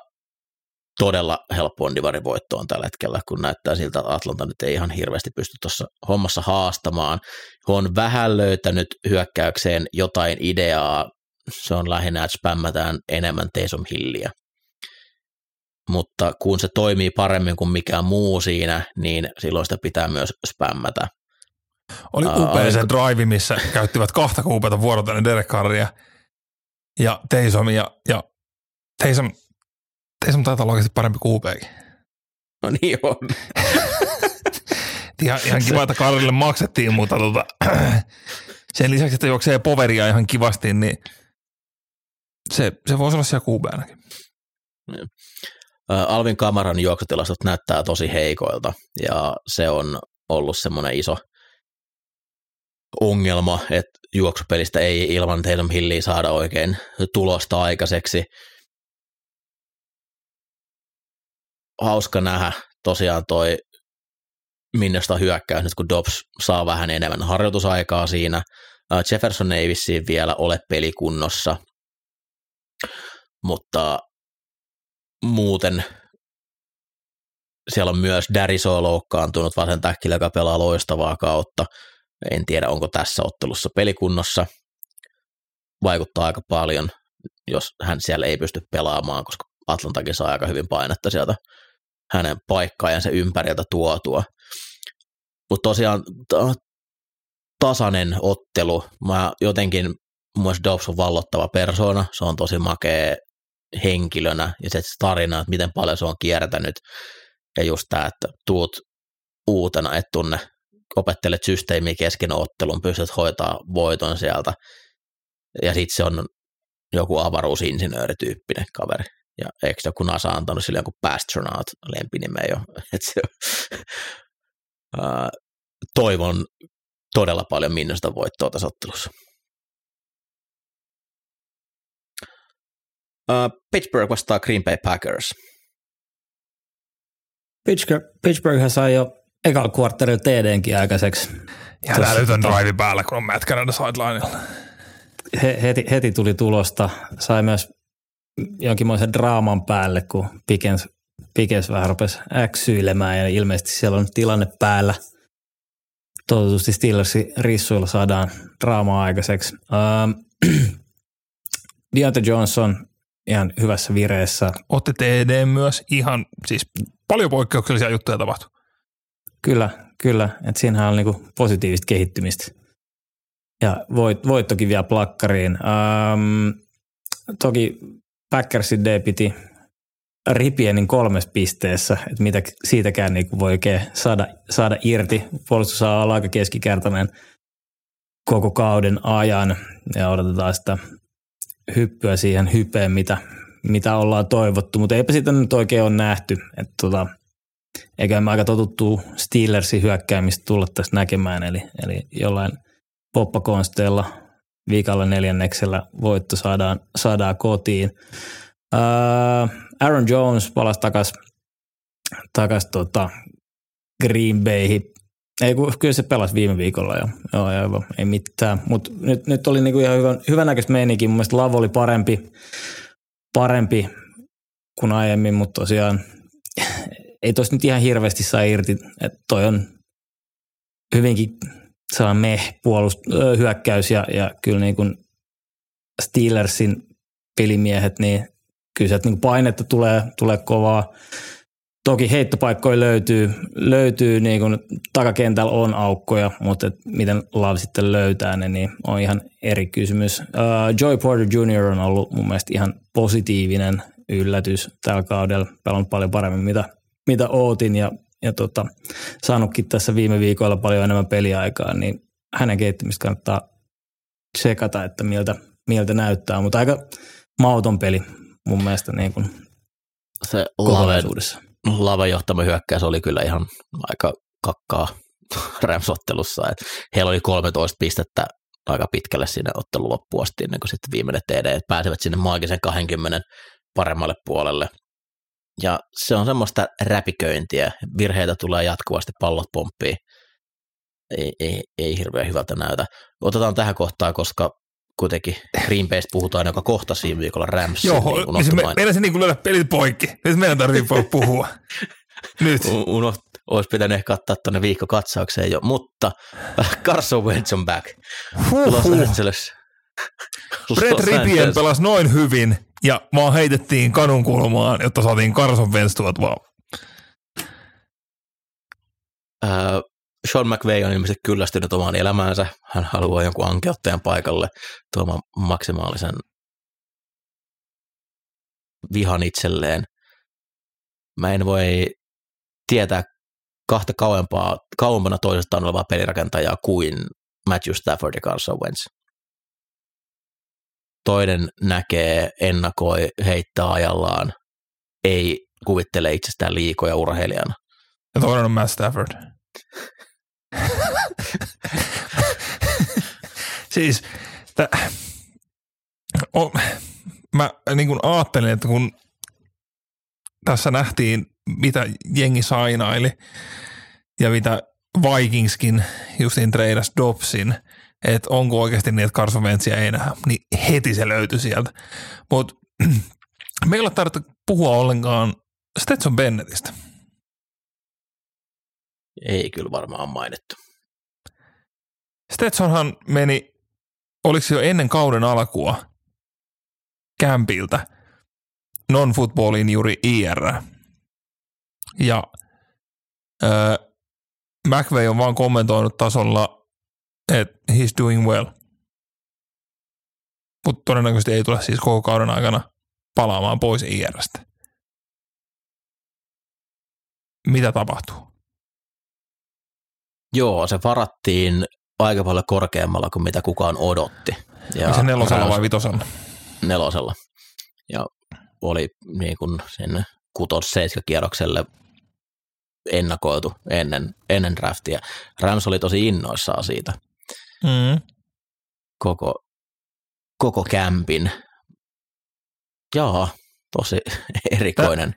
todella helppoon divarivoittoon tällä hetkellä, kun näyttää siltä, että Atlanta nyt ei ihan hirveästi pysty tuossa hommassa haastamaan. He on vähän löytänyt hyökkäykseen jotain ideaa, se on lähinnä, että spämmätään enemmän Taysom Hilliä mutta kun se toimii paremmin kuin mikään muu siinä, niin silloin sitä pitää myös spämmätä. Oli upea uh, se drive, missä käyttivät kahta kuupeita vuorotellen Derek Carria ja Teisomia. Ja Teisom, Teisom taitaa olla oikeasti parempi kuupeekin. No niin on. ihan, ihan kiva, että Karrille maksettiin, mutta tota, sen lisäksi, että juoksee poveria ihan kivasti, niin se, se voisi olla siellä kuubeanakin. Alvin Kamaran juoksutilastot näyttää tosi heikoilta ja se on ollut semmoinen iso ongelma, että juoksupelistä ei ilman Tatum Hilliä saada oikein tulosta aikaiseksi. Hauska nähdä tosiaan toi Minnosta hyökkäys nyt, kun Dobbs saa vähän enemmän harjoitusaikaa siinä. Jefferson ei vissiin vielä ole pelikunnossa, mutta muuten siellä on myös Dariso loukkaantunut vasen täkkillä, joka pelaa loistavaa kautta. En tiedä, onko tässä ottelussa pelikunnossa. Vaikuttaa aika paljon, jos hän siellä ei pysty pelaamaan, koska Atlantakin saa aika hyvin painetta sieltä hänen paikkaajansa ympäriltä tuotua. Mutta tosiaan tasainen ottelu. Mä jotenkin mun mielestä Dobbs on vallottava persona, se on tosi makea henkilönä ja se tarina, että miten paljon se on kiertänyt ja just tämä, että tuut uutena, et tunne, opettelet systeemiä kesken ottelun, pystyt hoitaa voiton sieltä ja sitten se on joku avaruusinsinöörityyppinen kaveri. Ja eikö joku NASA antanut sille joku Pastronaut lempinimeä jo? Et se, uh, toivon todella paljon Minnosta voittoa tässä ottelussa. Uh, Pittsburgh vastaa Green Bay Packers. Pittsburgh, Pittsburgh sai jo ekalla kuartterilla TDnkin aikaiseksi. Ja älytön drive päällä, kun on Canada sidelineilla. He, heti, heti tuli tulosta. Sai myös jonkinmoisen draaman päälle, kun Pikens, Pikens vähän rupesi äksyilemään ja ilmeisesti siellä on tilanne päällä. Toivottavasti Steelersin rissuilla saadaan draamaa aikaiseksi. Uh, Deontay Johnson ihan hyvässä vireessä. Otti TD myös ihan, siis paljon poikkeuksellisia juttuja tapahtui. Kyllä, kyllä. Että siinähän on niinku positiivista kehittymistä. Ja voit, voittokin vielä plakkariin. Um, toki Packersin D piti Ripienin kolmes pisteessä, että mitä siitäkään niin voi oikein saada, saada irti. Puolustus olla aika keskikertainen koko kauden ajan ja odotetaan sitä hyppyä siihen hypeen, mitä, mitä ollaan toivottu, mutta eipä sitä nyt oikein ole nähty. Että tota, eikä me aika totuttu Steelersin hyökkäämistä tulla tässä näkemään, eli, eli jollain poppakonsteilla viikalla neljänneksellä voitto saadaan, saadaan kotiin. Aaron Jones palasi takaisin takas tota Green Bayhin. Ei, kyllä se pelasi viime viikolla jo. Joo, joo ei mitään. Mutta nyt, nyt oli niinku ihan hyvä, hyvänäköistä meininkin. Mun mielestä Lavo oli parempi, parempi kuin aiemmin, mutta tosiaan ei tos nyt ihan hirveästi saa irti. Että toi on hyvinkin sellainen meh puolust, hyökkäys ja, ja kyllä niin kuin Steelersin pelimiehet, niin kyllä sieltä niin painetta tulee, tulee kovaa. Toki heittopaikkoja löytyy, löytyy niin kuin takakentällä on aukkoja, mutta et miten Love sitten löytää ne, niin on ihan eri kysymys. Uh, Joy Porter Jr. on ollut mun mielestä ihan positiivinen yllätys tällä kaudella. Pelannut paljon paremmin, mitä, mitä ootin ja, ja tota, saanutkin tässä viime viikolla paljon enemmän peliaikaa, niin hänen kehittymistä kannattaa tsekata, että miltä, miltä näyttää. Mutta aika mauton peli mun mielestä niin kuin se kokonaisuudessa. Lavan johtama hyökkäys oli kyllä ihan aika kakkaa Ramsottelussa. Et heillä oli 13 pistettä aika pitkälle sinne ottelun loppuun asti ennen kuin sitten viimeinen TD, että pääsevät sinne maagisen 20 paremmalle puolelle. Ja se on semmoista räpiköintiä, virheitä tulee jatkuvasti, pallot pomppii. Ei, ei, ei hirveän hyvältä näytä. Otetaan tähän kohtaan, koska kuitenkin Green Baystä puhutaan joka kohta siinä viikolla Rams. Joo, niin se me, meidän se niin kuin löydä pelit poikki. Nyt meidän tarvitsee puhua. Nyt. Unoht, olisi pitänyt ehkä ottaa tuonne viikkokatsaukseen jo, mutta Carson Wentz on back. Los Angeles. Brett Ripien pelasi noin hyvin ja vaan heitettiin kadun kulmaan, jotta saatiin Carson Wentz vaan. Uh, Sean McVay on ilmeisesti kyllästynyt omaan elämäänsä. Hän haluaa jonkun ankeuttajan paikalle tuomaan maksimaalisen vihan itselleen. Mä en voi tietää kahta kauempaa, kauempana toisestaan olevaa pelirakentajaa kuin Matthew Stafford ja Carson Wentz. Toinen näkee, ennakoi, heittää ajallaan, ei kuvittele itsestään liikoja urheilijana. Ja toinen on Matt Stafford. siis tä, o, mä niin kuin ajattelin, että kun tässä nähtiin, mitä jengi sainaili ja mitä Vikingskin justiin treidas Dobsin, että onko oikeasti niin, että Carson Wentzia ei nähdä, niin heti se löytyi sieltä. Mutta me ei ole tarvittu puhua ollenkaan Stetson Bennettistä. Ei kyllä varmaan mainittu. Stetsonhan meni, oliko se jo ennen kauden alkua, kämpiltä non-footballin juuri IR. Ja äh, McVay on vaan kommentoinut tasolla, että he's doing well. mutta todennäköisesti ei tule siis koko kauden aikana palaamaan pois IRstä. Mitä tapahtuu? Joo, se varattiin aika paljon korkeammalla kuin mitä kukaan odotti. Ja se nelosella vai vitosella? Nelosella. Ja oli niin kuin sen kutos kierrokselle ennakoitu ennen, ennen draftia. Rams oli tosi innoissaan siitä. Mm. Koko, koko kämpin. Jaa, tosi erikoinen.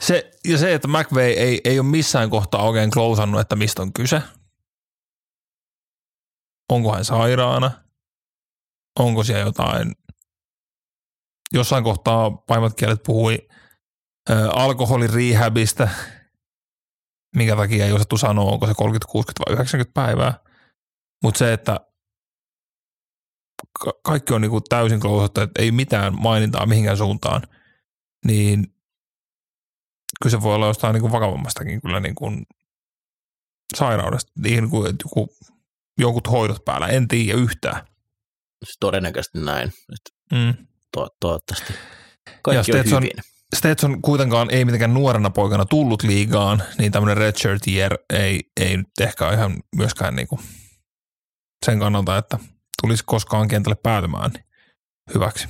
Se, ja se, että McVay ei, ei ole missään kohtaa oikein klousannut, että mistä on kyse. Onko hän sairaana? Onko siellä jotain? Jossain kohtaa paimat kielet puhui ä, alkoholin rehabista, minkä takia ei osattu sanoa, onko se 30, 60 vai 90 päivää. Mutta se, että ka- kaikki on niinku täysin klousattu, että ei mitään mainintaa mihinkään suuntaan, niin kyllä se voi olla jostain niin kuin vakavammastakin kyllä niin kuin sairaudesta, niin kuin joku, jonkun hoidot päällä, en tiedä yhtään. Todennäköisesti näin. Että mm. to- toivottavasti kaikki ja Stetson, on hyvin. Stetson kuitenkaan ei mitenkään nuorena poikana tullut liigaan, niin tämmöinen redshirt year ei, ei nyt ehkä ihan myöskään niin kuin sen kannalta, että tulisi koskaan kentälle päätymään niin hyväksi.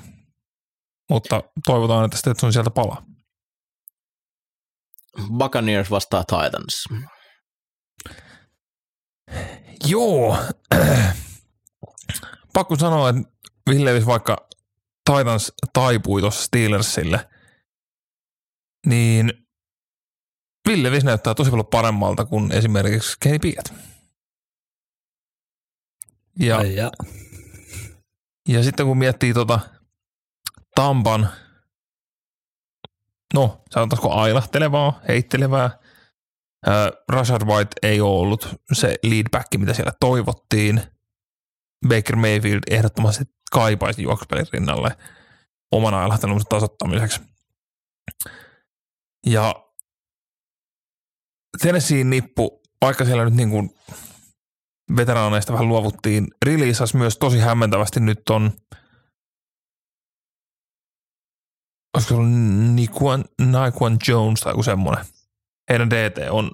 Mutta toivotaan, että Stetson sieltä palaa. Buccaneers vastaa Titans. Joo. Pakko sanoa, että Villevis vaikka Titans taipui tuossa Steelersille, niin Villevis näyttää tosi paljon paremmalta kuin esimerkiksi Kenny Pickett. Ja, ja. ja sitten kun miettii tota Tampan – no sanotaanko ailahtelevaa, heittelevää. Äh, Rashad White ei ole ollut se leadback, mitä siellä toivottiin. Baker Mayfield ehdottomasti kaipaisi juoksupelin rinnalle oman ailahtelunsa tasottamiseksi. Ja Tennesseein nippu, vaikka siellä nyt niin kuin veteraaneista vähän luovuttiin, releasas myös tosi hämmentävästi nyt on – olisiko se ollut Nikuan, Nikuan Jones tai joku semmoinen. Heidän DT on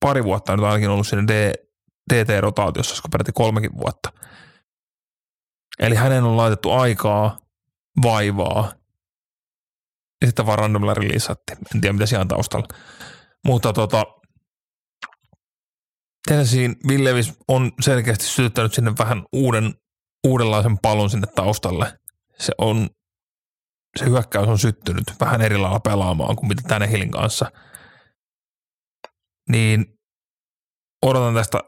pari vuotta nyt ainakin ollut siinä DT-rotaatiossa, olisiko peräti kolmekin vuotta. Eli hänen on laitettu aikaa, vaivaa, ja sitten vaan randomilla. En tiedä, mitä siellä on taustalla. Mutta tota, Tennessee Villevis on selkeästi sytyttänyt sinne vähän uuden, uudenlaisen palon sinne taustalle. Se on se hyökkäys on syttynyt vähän eri lailla pelaamaan kuin mitä tänne Hillin kanssa, niin odotan tästä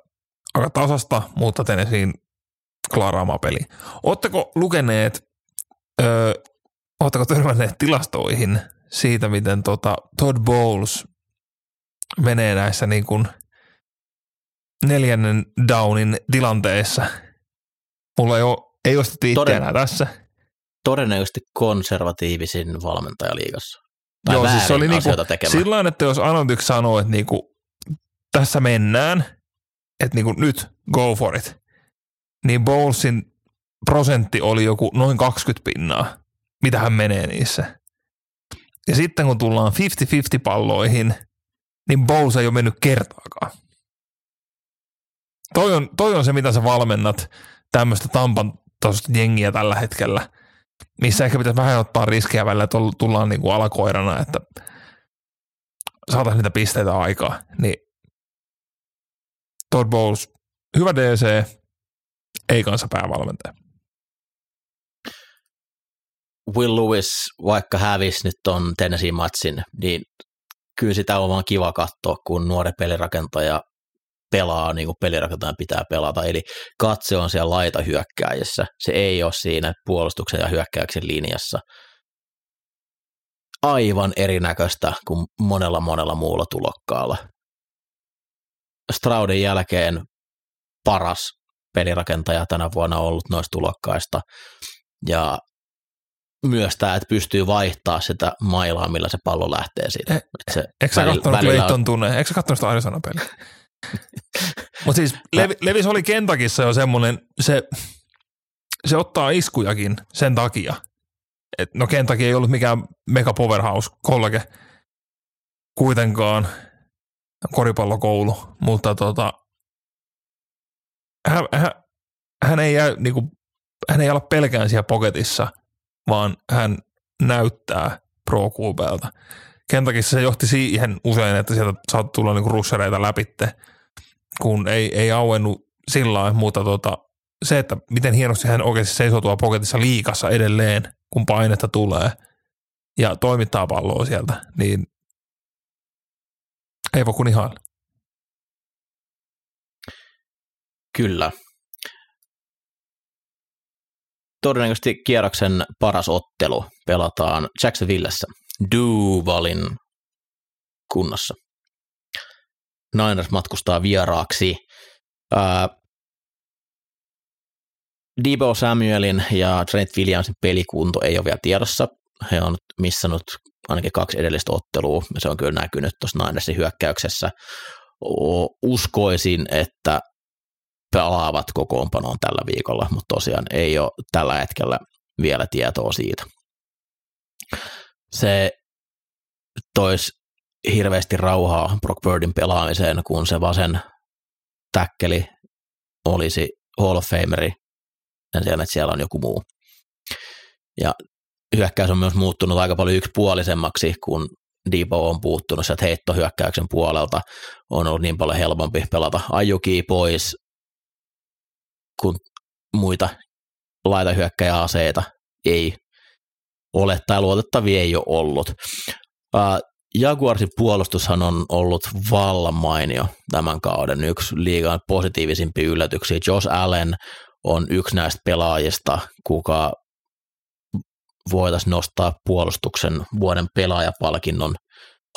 aika tasasta, mutta Tennesseein klaaraamaan peli. Oletteko lukeneet, öö, oletteko törmänneet tilastoihin siitä, miten tota Todd Bowles menee näissä niin kuin neljännen downin tilanteessa? Mulla ei ole, ei ostettu itseään tässä todennäköisesti konservatiivisin valmentaja liigassa. Tai Joo, siis se oli niinku, sillä että jos Analytics sanoo, että niinku, tässä mennään, että niinku, nyt go for it, niin Bowlesin prosentti oli joku noin 20 pinnaa, mitä hän menee niissä. Ja sitten kun tullaan 50-50 palloihin, niin Bowles ei ole mennyt kertaakaan. Toi on, toi on se, mitä sä valmennat tämmöistä Tampan jengiä tällä hetkellä – missä ehkä pitäisi vähän ottaa riskejä välillä, että tullaan niin kuin alakoirana, että saataisiin niitä pisteitä aikaa. Niin Todd Bowles, hyvä DC, ei kanssa päävalmentaja. Will Lewis, vaikka hävisi nyt ton Tennessee-matsin, niin kyllä sitä on vaan kiva katsoa, kun nuori pelirakentaja pelaa niin kuin pelirakentajan pitää pelata, eli katse on siellä laita hyökkääjässä, se ei ole siinä puolustuksen ja hyökkäyksen linjassa. Aivan erinäköistä kuin monella monella muulla tulokkaalla. Straudin jälkeen paras pelirakentaja tänä vuonna ollut noista tulokkaista, ja myös tämä, että pystyy vaihtaa sitä mailaa, millä se pallo lähtee siitä. E, se eikö sä katsonut Clayton tunne? Eikö sä katsonut sitä Arizona peliä? Mutta siis Levi, Levis oli Kentakissa jo semmoinen, se, se ottaa iskujakin sen takia. Et no Kentucky ei ollut mikään mega powerhouse kollege kuitenkaan koripallokoulu, mutta tota, hän, hän, hän, ei jää, niinku, hän ei ala pelkään siellä poketissa, vaan hän näyttää pro QBltä. Kentakissa se johti siihen usein, että sieltä saattoi tulla niinku russereita läpitte, kun ei, ei auennut sillä lailla, mutta tota, se, että miten hienosti hän oikeasti seisoo tuolla poketissa liikassa edelleen, kun painetta tulee ja toimittaa palloa sieltä, niin ei voi kuin ihailla. Kyllä. Todennäköisesti kierroksen paras ottelu pelataan Jacksonvillessä Duvalin kunnassa. Niners matkustaa vieraaksi. Ää, Debo Samuelin ja Trent Williamsin pelikunto ei ole vielä tiedossa. He on missannut ainakin kaksi edellistä ottelua. Se on kyllä näkynyt tuossa Ninersin hyökkäyksessä. Uskoisin, että pelaavat kokoonpanoon tällä viikolla, mutta tosiaan ei ole tällä hetkellä vielä tietoa siitä. Se toisi hirveästi rauhaa Brock Birdin pelaamiseen, kun se vasen täkkeli olisi Hall of Fameri sen sijaan, että siellä on joku muu. Ja hyökkäys on myös muuttunut aika paljon yksipuolisemmaksi, kun Debo on puuttunut sieltä heittohyökkäyksen puolelta. On ollut niin paljon helpompi pelata ajuki pois, kun muita laitahyökkäjäaseita ei ole tai luotettavia ei ole ollut. Jaguarsin puolustushan on ollut vallan mainio tämän kauden yksi liigan positiivisimpia yllätyksiä. Josh Allen on yksi näistä pelaajista, kuka voitaisiin nostaa puolustuksen vuoden pelaajapalkinnon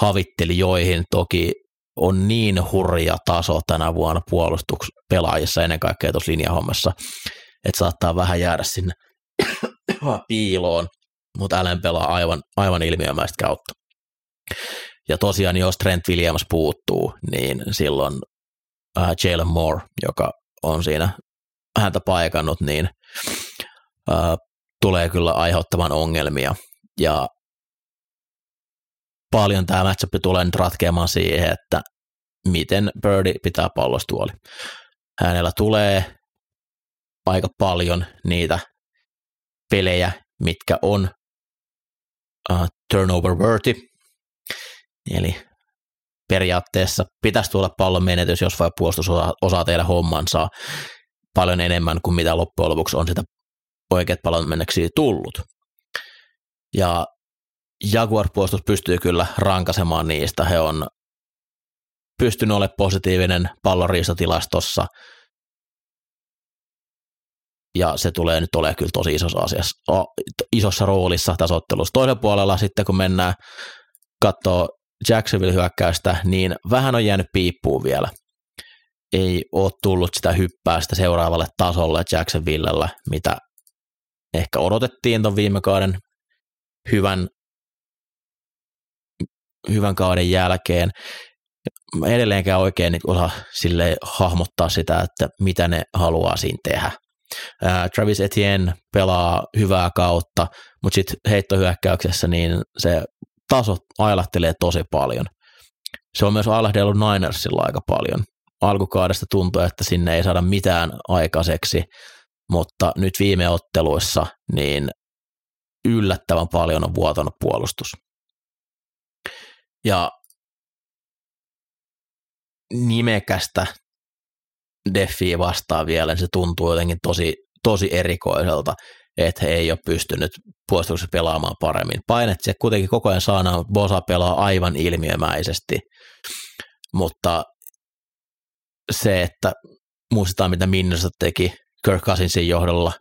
havittelijoihin. Toki on niin hurja taso tänä vuonna puolustuspelaajissa ennen kaikkea tuossa linjahommassa, että saattaa vähän jäädä sinne piiloon, mutta Allen pelaa aivan, aivan ilmiömäistä kautta. Ja tosiaan, jos Trent Williams puuttuu, niin silloin äh, Jalen Moore, joka on siinä häntä paikannut, niin äh, tulee kyllä aiheuttamaan ongelmia. Ja paljon tämä matchup tulee nyt ratkeamaan siihen, että miten Birdie pitää pallostuoli. Hänellä tulee aika paljon niitä pelejä, mitkä on uh, turnover worthy, eli periaatteessa pitäisi tulla pallon menetys, jos vai puolustus osaa, osaa tehdä hommansa paljon enemmän kuin mitä loppujen lopuksi on sitä oikeat pallon menneksiä tullut. Ja Jaguar-puolustus pystyy kyllä rankasemaan niistä. He on pystynyt olemaan positiivinen pallonriistotilastossa. Ja se tulee nyt olemaan kyllä tosi isossa, asiassa, isossa roolissa tässä ottelussa. Toisella puolella sitten kun mennään katsoa Jacksonville-hyökkäystä, niin vähän on jäänyt piippuun vielä. Ei ole tullut sitä hyppäästä seuraavalle tasolle Jacksonvillellä, mitä ehkä odotettiin tuon viime kauden hyvän hyvän kauden jälkeen. Mä edelleenkään oikein niin osaa sille hahmottaa sitä, että mitä ne haluaa siinä tehdä. Travis Etienne pelaa hyvää kautta, mutta sitten heittohyökkäyksessä niin se taso ailahtelee tosi paljon. Se on myös ailahdellut Ninersilla aika paljon. Alkukaudesta tuntuu, että sinne ei saada mitään aikaiseksi, mutta nyt viime otteluissa niin yllättävän paljon on vuotanut puolustus. Ja nimekästä Deffiä vastaan vielä, niin se tuntuu jotenkin tosi, tosi erikoiselta, että he ei ole pystynyt puolustuksessa pelaamaan paremmin. Painet se kuitenkin koko ajan saadaan, Bosa pelaa aivan ilmiömäisesti, mutta se, että muistetaan mitä Minnesota teki Kirk Cousinsin johdolla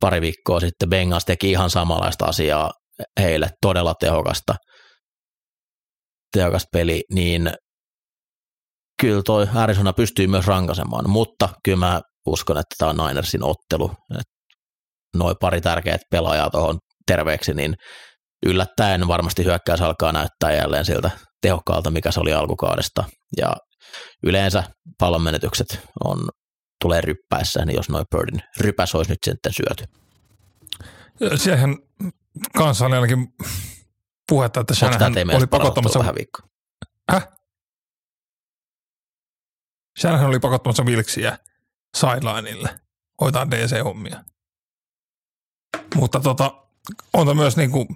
pari viikkoa sitten, Bengals teki ihan samanlaista asiaa heille, todella tehokasta – tehokas peli, niin kyllä toi Arizona pystyy myös rankasemaan, mutta kyllä mä uskon, että tämä on Ninersin ottelu. Noin pari tärkeät pelaajaa tuohon terveeksi, niin yllättäen varmasti hyökkäys alkaa näyttää jälleen siltä tehokkaalta, mikä se oli alkukaudesta. Ja yleensä pallonmenetykset on tulee ryppäessään, niin jos noin Birdin rypäs olisi nyt sitten syöty. Siihen kanssa oli ainakin puhetta, että Shanahan oli pakottamassa vähän viikkoa? Häh? Shanahan oli pakottamassa Wilksiä sidelineille hoitaa DC-hommia. Mutta tota, on myös niinku,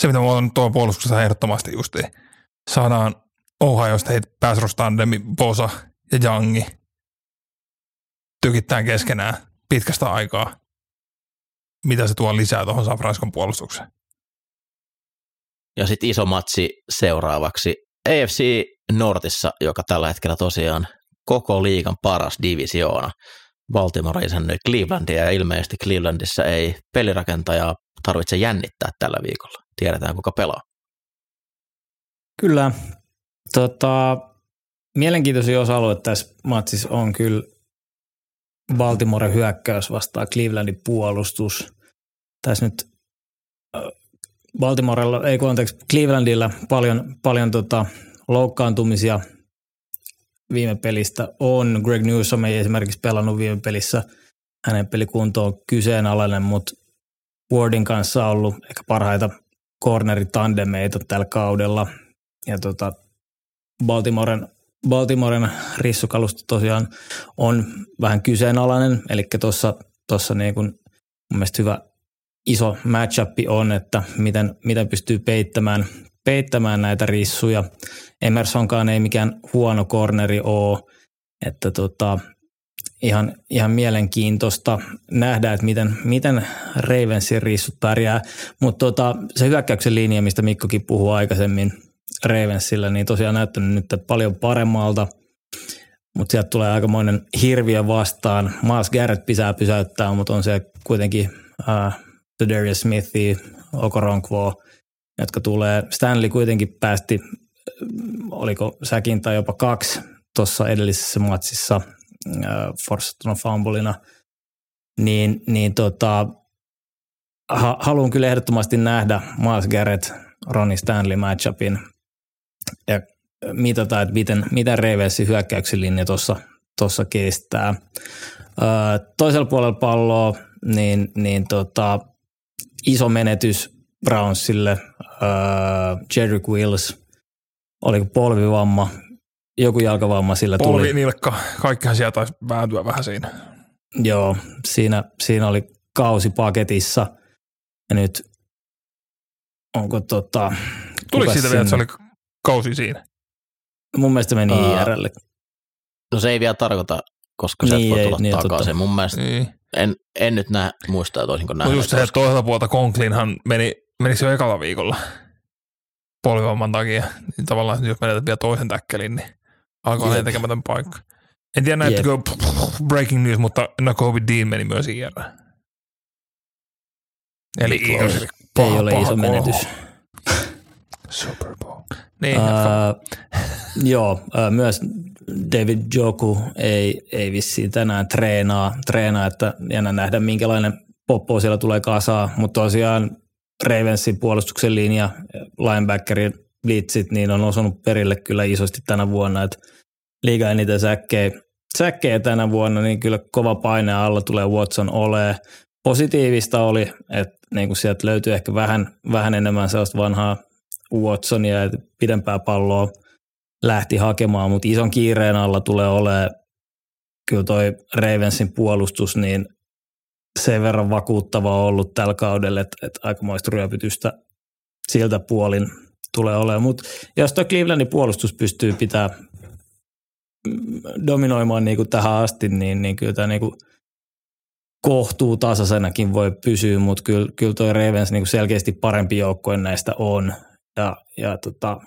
se, mitä mä otan tuon puolustuksessa ehdottomasti justiin. Saadaan Ohioista heitä pääsrostandemi, Bosa ja Jangi tykittään keskenään pitkästä aikaa. Mitä se tuo lisää tuohon San puolustukseen? Ja sitten iso matsi seuraavaksi AFC Nortissa, joka tällä hetkellä tosiaan koko liigan paras divisioona. Baltimore isännöi Clevelandia ja ilmeisesti Clevelandissa ei pelirakentajaa tarvitse jännittää tällä viikolla. Tiedetään kuka pelaa. Kyllä. Tota, mielenkiintoisia osa-alue tässä matsissa on kyllä Baltimoren hyökkäys vastaa Clevelandin puolustus. Tässä nyt äh, Baltimorella, ei kun anteeksi, Clevelandilla paljon, paljon tota, loukkaantumisia viime pelistä on. Greg Newsom ei esimerkiksi pelannut viime pelissä. Hänen pelikunto on kyseenalainen, mutta Wardin kanssa on ollut ehkä parhaita corneritandemeita tällä kaudella. Ja tota, Baltimoren, Baltimoren rissukalusto tosiaan on vähän kyseenalainen, eli tuossa tossa niin kun mun mielestä hyvä iso matchup on, että miten, miten pystyy peittämään, peittämään näitä rissuja. Emersonkaan ei mikään huono corneri ole, että tota, ihan, ihan mielenkiintoista nähdä, että miten, miten Ravensin rissut pärjää. Mutta tota, se hyökkäyksen linja, mistä Mikkokin puhui aikaisemmin Ravensillä, niin tosiaan näyttänyt nyt paljon paremmalta. Mutta sieltä tulee aikamoinen hirviö vastaan. Miles Garrett pitää pysäyttää, mutta on se kuitenkin uh, Darius Smithi, Okoronkwo, jotka tulee. Stanley kuitenkin päästi, oliko säkin tai jopa kaksi tuossa edellisessä matsissa uh, forcettuna fumbleina, niin, niin tota, ha, haluan kyllä ehdottomasti nähdä Miles Garrett, Ronnie Stanley matchupin ja mitata, että miten, miten Ravensin hyökkäyksen linja tuossa tossa kestää. Öö, toisella puolella palloa niin, niin tota, iso menetys Brownsille, öö, Jedrick Wills, oliko polvivamma, joku jalkavamma sillä tuli. Polvi, nilkka, kaikkihan sieltä taisi vääntyä vähän siinä. Joo, siinä, siinä oli kausi paketissa ja nyt onko tota... Tuliko siitä vielä, että se oli kausi siinä? Mun mielestä meni Aa, IRlle. No se ei vielä tarkoita, koska se Niin, voi tulla niin, takaisin. totta. Mun mielestä Niin. en, en nyt näe muista, että olisinko No nähnyt. just se, että toiselta puolta Conklinhan meni, meni jo ekalla viikolla polvivamman takia. Niin tavallaan jos menetät vielä toisen täkkelin, niin alkaa olla tekemätön paikka. En tiedä näyttikö breaking news, mutta Nakobe Dean meni myös IR. Eli Ei Eagles, ole- eli Ei paha, ole paha iso kolho. menetys. Super Bowl. Niin. Uh, joo, uh, myös David Joku ei, ei vissiin tänään treenaa, treenaa, että jännä nähdä minkälainen poppo siellä tulee kasaa, mutta tosiaan Ravensin puolustuksen linja, linebackerin blitzit, niin on osunut perille kyllä isosti tänä vuonna, että liiga eniten säkkejä, säkkejä tänä vuonna, niin kyllä kova paine alla tulee Watson olee. Positiivista oli, että niin kuin sieltä löytyy ehkä vähän, vähän enemmän sellaista vanhaa Watsonia, että pidempää palloa lähti hakemaan, mutta ison kiireen alla tulee olemaan kyllä toi Ravensin puolustus, niin sen verran vakuuttava ollut tällä kaudella, että, että aikamoista ryöpytystä siltä puolin tulee olemaan. Mutta jos tuo Clevelandin puolustus pystyy pitää mm, dominoimaan niin kuin tähän asti, niin, niin kyllä tämä niin kuin kohtuu tasaisenakin voi pysyä, mutta kyllä, kyllä toi Ravens niin kuin selkeästi parempi joukkue näistä on. Ja, ja tota,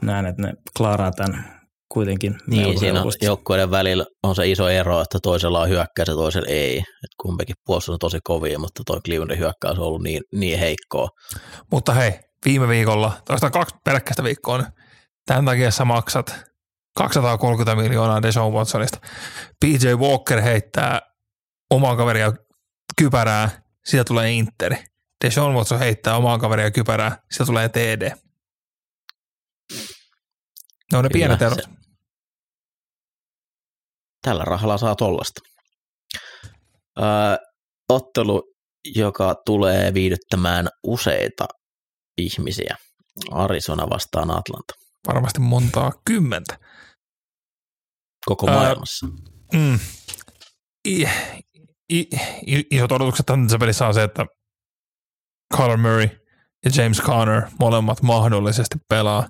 näen, että ne klaaraa tämän kuitenkin Niin, siinä helposti. joukkueiden välillä on se iso ero, että toisella on hyökkäys ja toisella ei. Et kumpikin puolustus on tosi kovia, mutta toi Clevelandin hyökkäys on ollut niin, niin heikkoa. Mutta hei, viime viikolla, toista kaksi pelkkäistä viikkoa, niin tämän takia sä maksat 230 miljoonaa Deshaun Watsonista. PJ Walker heittää omaa kaveria kypärää, siitä tulee Interi. Deshaun Watson heittää omaa kaveria kypärää, siitä tulee TD. Ne on ne pienet erot. se- tällä rahalla saa tollasta. Öö, ottelu, joka tulee viihdyttämään useita ihmisiä. Arizona vastaan Atlanta. Varmasti montaa kymmentä. Koko maailmassa. Ää, mm, i, i, i, isot odotukset tässä pelissä on se, että Carl Murray ja James Conner molemmat mahdollisesti pelaa.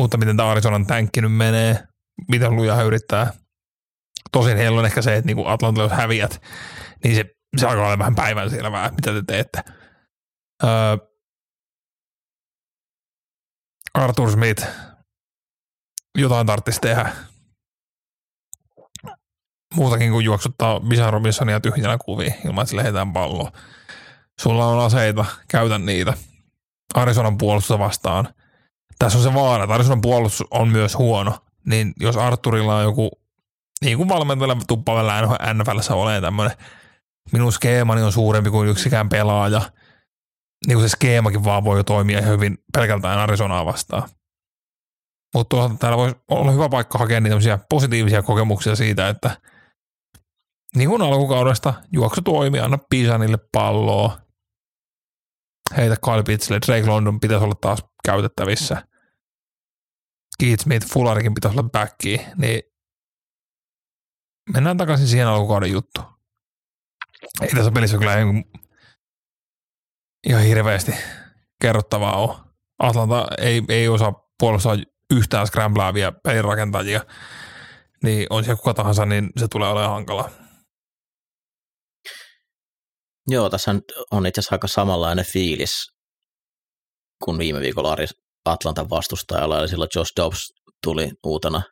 Mutta miten tämä Arizonan tänkki nyt menee, miten luja yrittää. Tosin heillä on ehkä se, että niinku Atlanta jos häviät, niin se, se alkaa olla vähän päivän selvää, mitä te teette. Öö, Arthur Smith, jotain tarvitsisi tehdä. Muutakin kuin juoksuttaa Bisan Robinsonia tyhjänä kuviin ilman, että sille palloa. Sulla on aseita, käytä niitä. Arizonan puolustusta vastaan. Tässä on se vaara, että Arizonan puolustus on myös huono. Niin jos Arturilla on joku, niin kuin valmentajalla tuppavalla NFLssä olee tämmöinen, minun skeemani on suurempi kuin yksikään pelaaja. Niin kuin se skeemakin vaan voi jo toimia hyvin pelkältään Arizonaa vastaan. Mutta täällä voisi olla hyvä paikka hakea niitä positiivisia kokemuksia siitä, että niin kuin alkukaudesta juoksu toimii, anna Pisanille palloa, heitä Kyle Pittsille, Drake London pitäisi olla taas käytettävissä. Keith Smith, Fullarikin pitäisi olla backi, niin mennään takaisin siihen alkukauden juttu. Ei tässä pelissä kyllä ihan hirveästi kerrottavaa ole. Atlanta ei, ei osaa puolustaa yhtään scramblaavia pelirakentajia, niin on siellä kuka tahansa, niin se tulee olemaan hankala. Joo, tässä on itse asiassa aika samanlainen fiilis kuin viime viikolla Atlantan vastustajalla, eli silloin Josh Dobbs tuli uutena,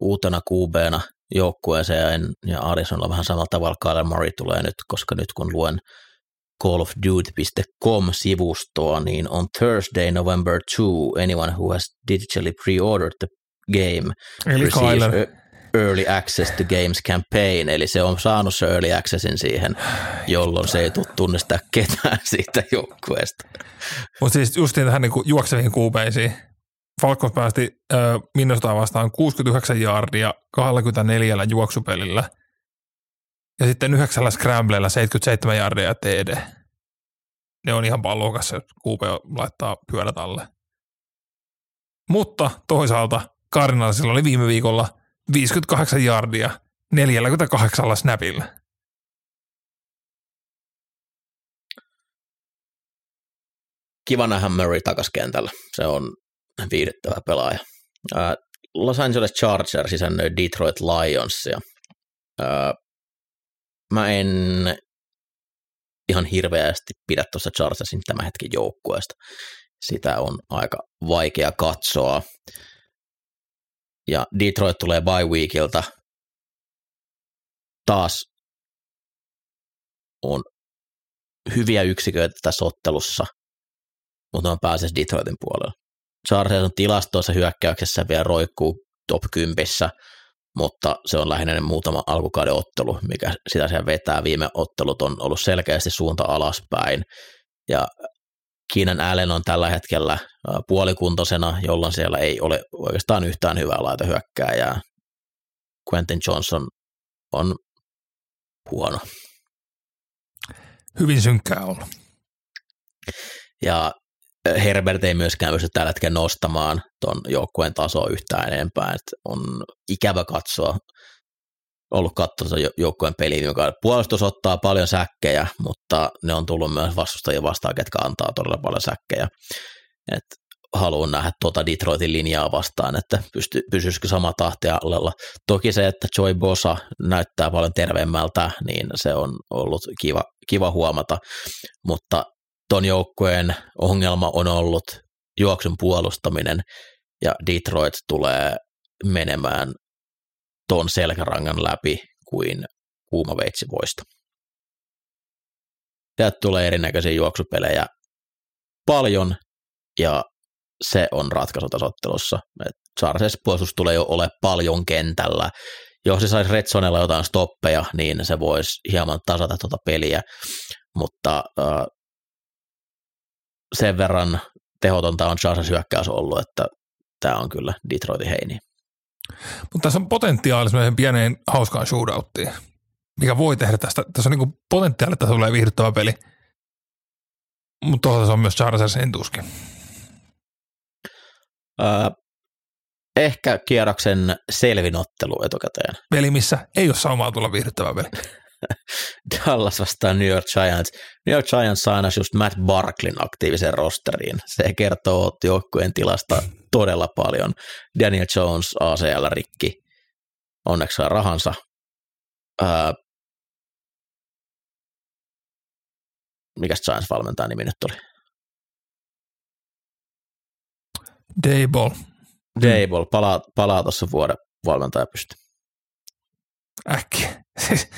uutena QBna joukkueeseen ja Arizona vähän samalla tavalla Kyle Murray tulee nyt, koska nyt kun luen callofduty.com-sivustoa, niin on Thursday, November 2, anyone who has digitally pre-ordered the game Eli receives Early Access to Games campaign, eli se on saanut se Early Accessin siihen, jolloin se ei tule tunnistaa ketään siitä joukkueesta. Mutta siis justiin tähän niinku juokseviin kuupeisiin. Falcons päästi äh, Minnesotaan vastaan 69 jaardia 24 juoksupelillä ja sitten yhdeksällä scramblella 77 jaardia TD. Ne on ihan pallokassa, jos QB laittaa pyörät alle. Mutta toisaalta Cardinalsilla oli viime viikolla – 58 jardia 48 snapilla. Kiva nähdä Murray takas kentällä. Se on viihdyttävä pelaaja. Los Angeles Chargers sisännöi Detroit Lionsia. Mä en ihan hirveästi pidä tuosta Chargersin tämän hetken joukkueesta. Sitä on aika vaikea katsoa ja Detroit tulee bye weekilta. Taas on hyviä yksiköitä tässä ottelussa, mutta on pääsee Detroitin puolella. Chargers on tilastoissa hyökkäyksessä vielä roikkuu top 10, mutta se on lähinnä muutama alkukauden ottelu, mikä sitä siellä vetää. Viime ottelut on ollut selkeästi suunta alaspäin, ja Keenan Allen on tällä hetkellä puolikuntoisena, jolloin siellä ei ole oikeastaan yhtään hyvää laitahyökkääjää. Quentin Johnson on huono. Hyvin synkkää ollut. Ja Herbert ei myöskään pysty tällä hetkellä nostamaan tuon joukkueen tasoa yhtään enempää. Et on ikävä katsoa ollut katsomassa joukkueen peliin, joka puolustus ottaa paljon säkkejä, mutta ne on tullut myös vastustajia vastaan, ketkä antaa todella paljon säkkejä. Et haluan nähdä tuota Detroitin linjaa vastaan, että pysty, pysyisikö sama tahti allella. Toki se, että Joy Bosa näyttää paljon terveemmältä, niin se on ollut kiva, kiva huomata, mutta ton joukkueen ongelma on ollut juoksun puolustaminen, ja Detroit tulee menemään ton selkärangan läpi kuin kuuma veitsivoista. Täältä tulee erinäköisiä juoksupelejä paljon ja se on ratkaisu tasottelussa. Chargers puolustus tulee jo ole paljon kentällä. Jos se saisi Redsonella jotain stoppeja, niin se voisi hieman tasata tuota peliä, mutta äh, sen verran tehotonta on Chargers hyökkäys ollut, että tämä on kyllä Detroitin heini. Mutta tässä on potentiaali semmoisen pieneen hauskaan shootouttiin, mikä voi tehdä tästä. Tässä on niinku potentiaali, että tulee viihdyttävä peli. Mutta toisaalta se on myös Chargers entuskin. Öö, ehkä kierroksen selvin ottelu etukäteen. Peli, missä ei ole saumaa tulla viihdyttävä peli. Dallas vastaan New York Giants. New York Giants saa aina just Matt Barklin aktiiviseen rosteriin. Se kertoo joukkueen tilasta todella paljon. Daniel Jones ACL rikki. Onneksi saa rahansa. Öö, mikäs Giants valmentaja nimi nyt oli? Dayball. Dable palaa, palaa tuossa vuoden valmentaja pysty. Äkkiä. Siis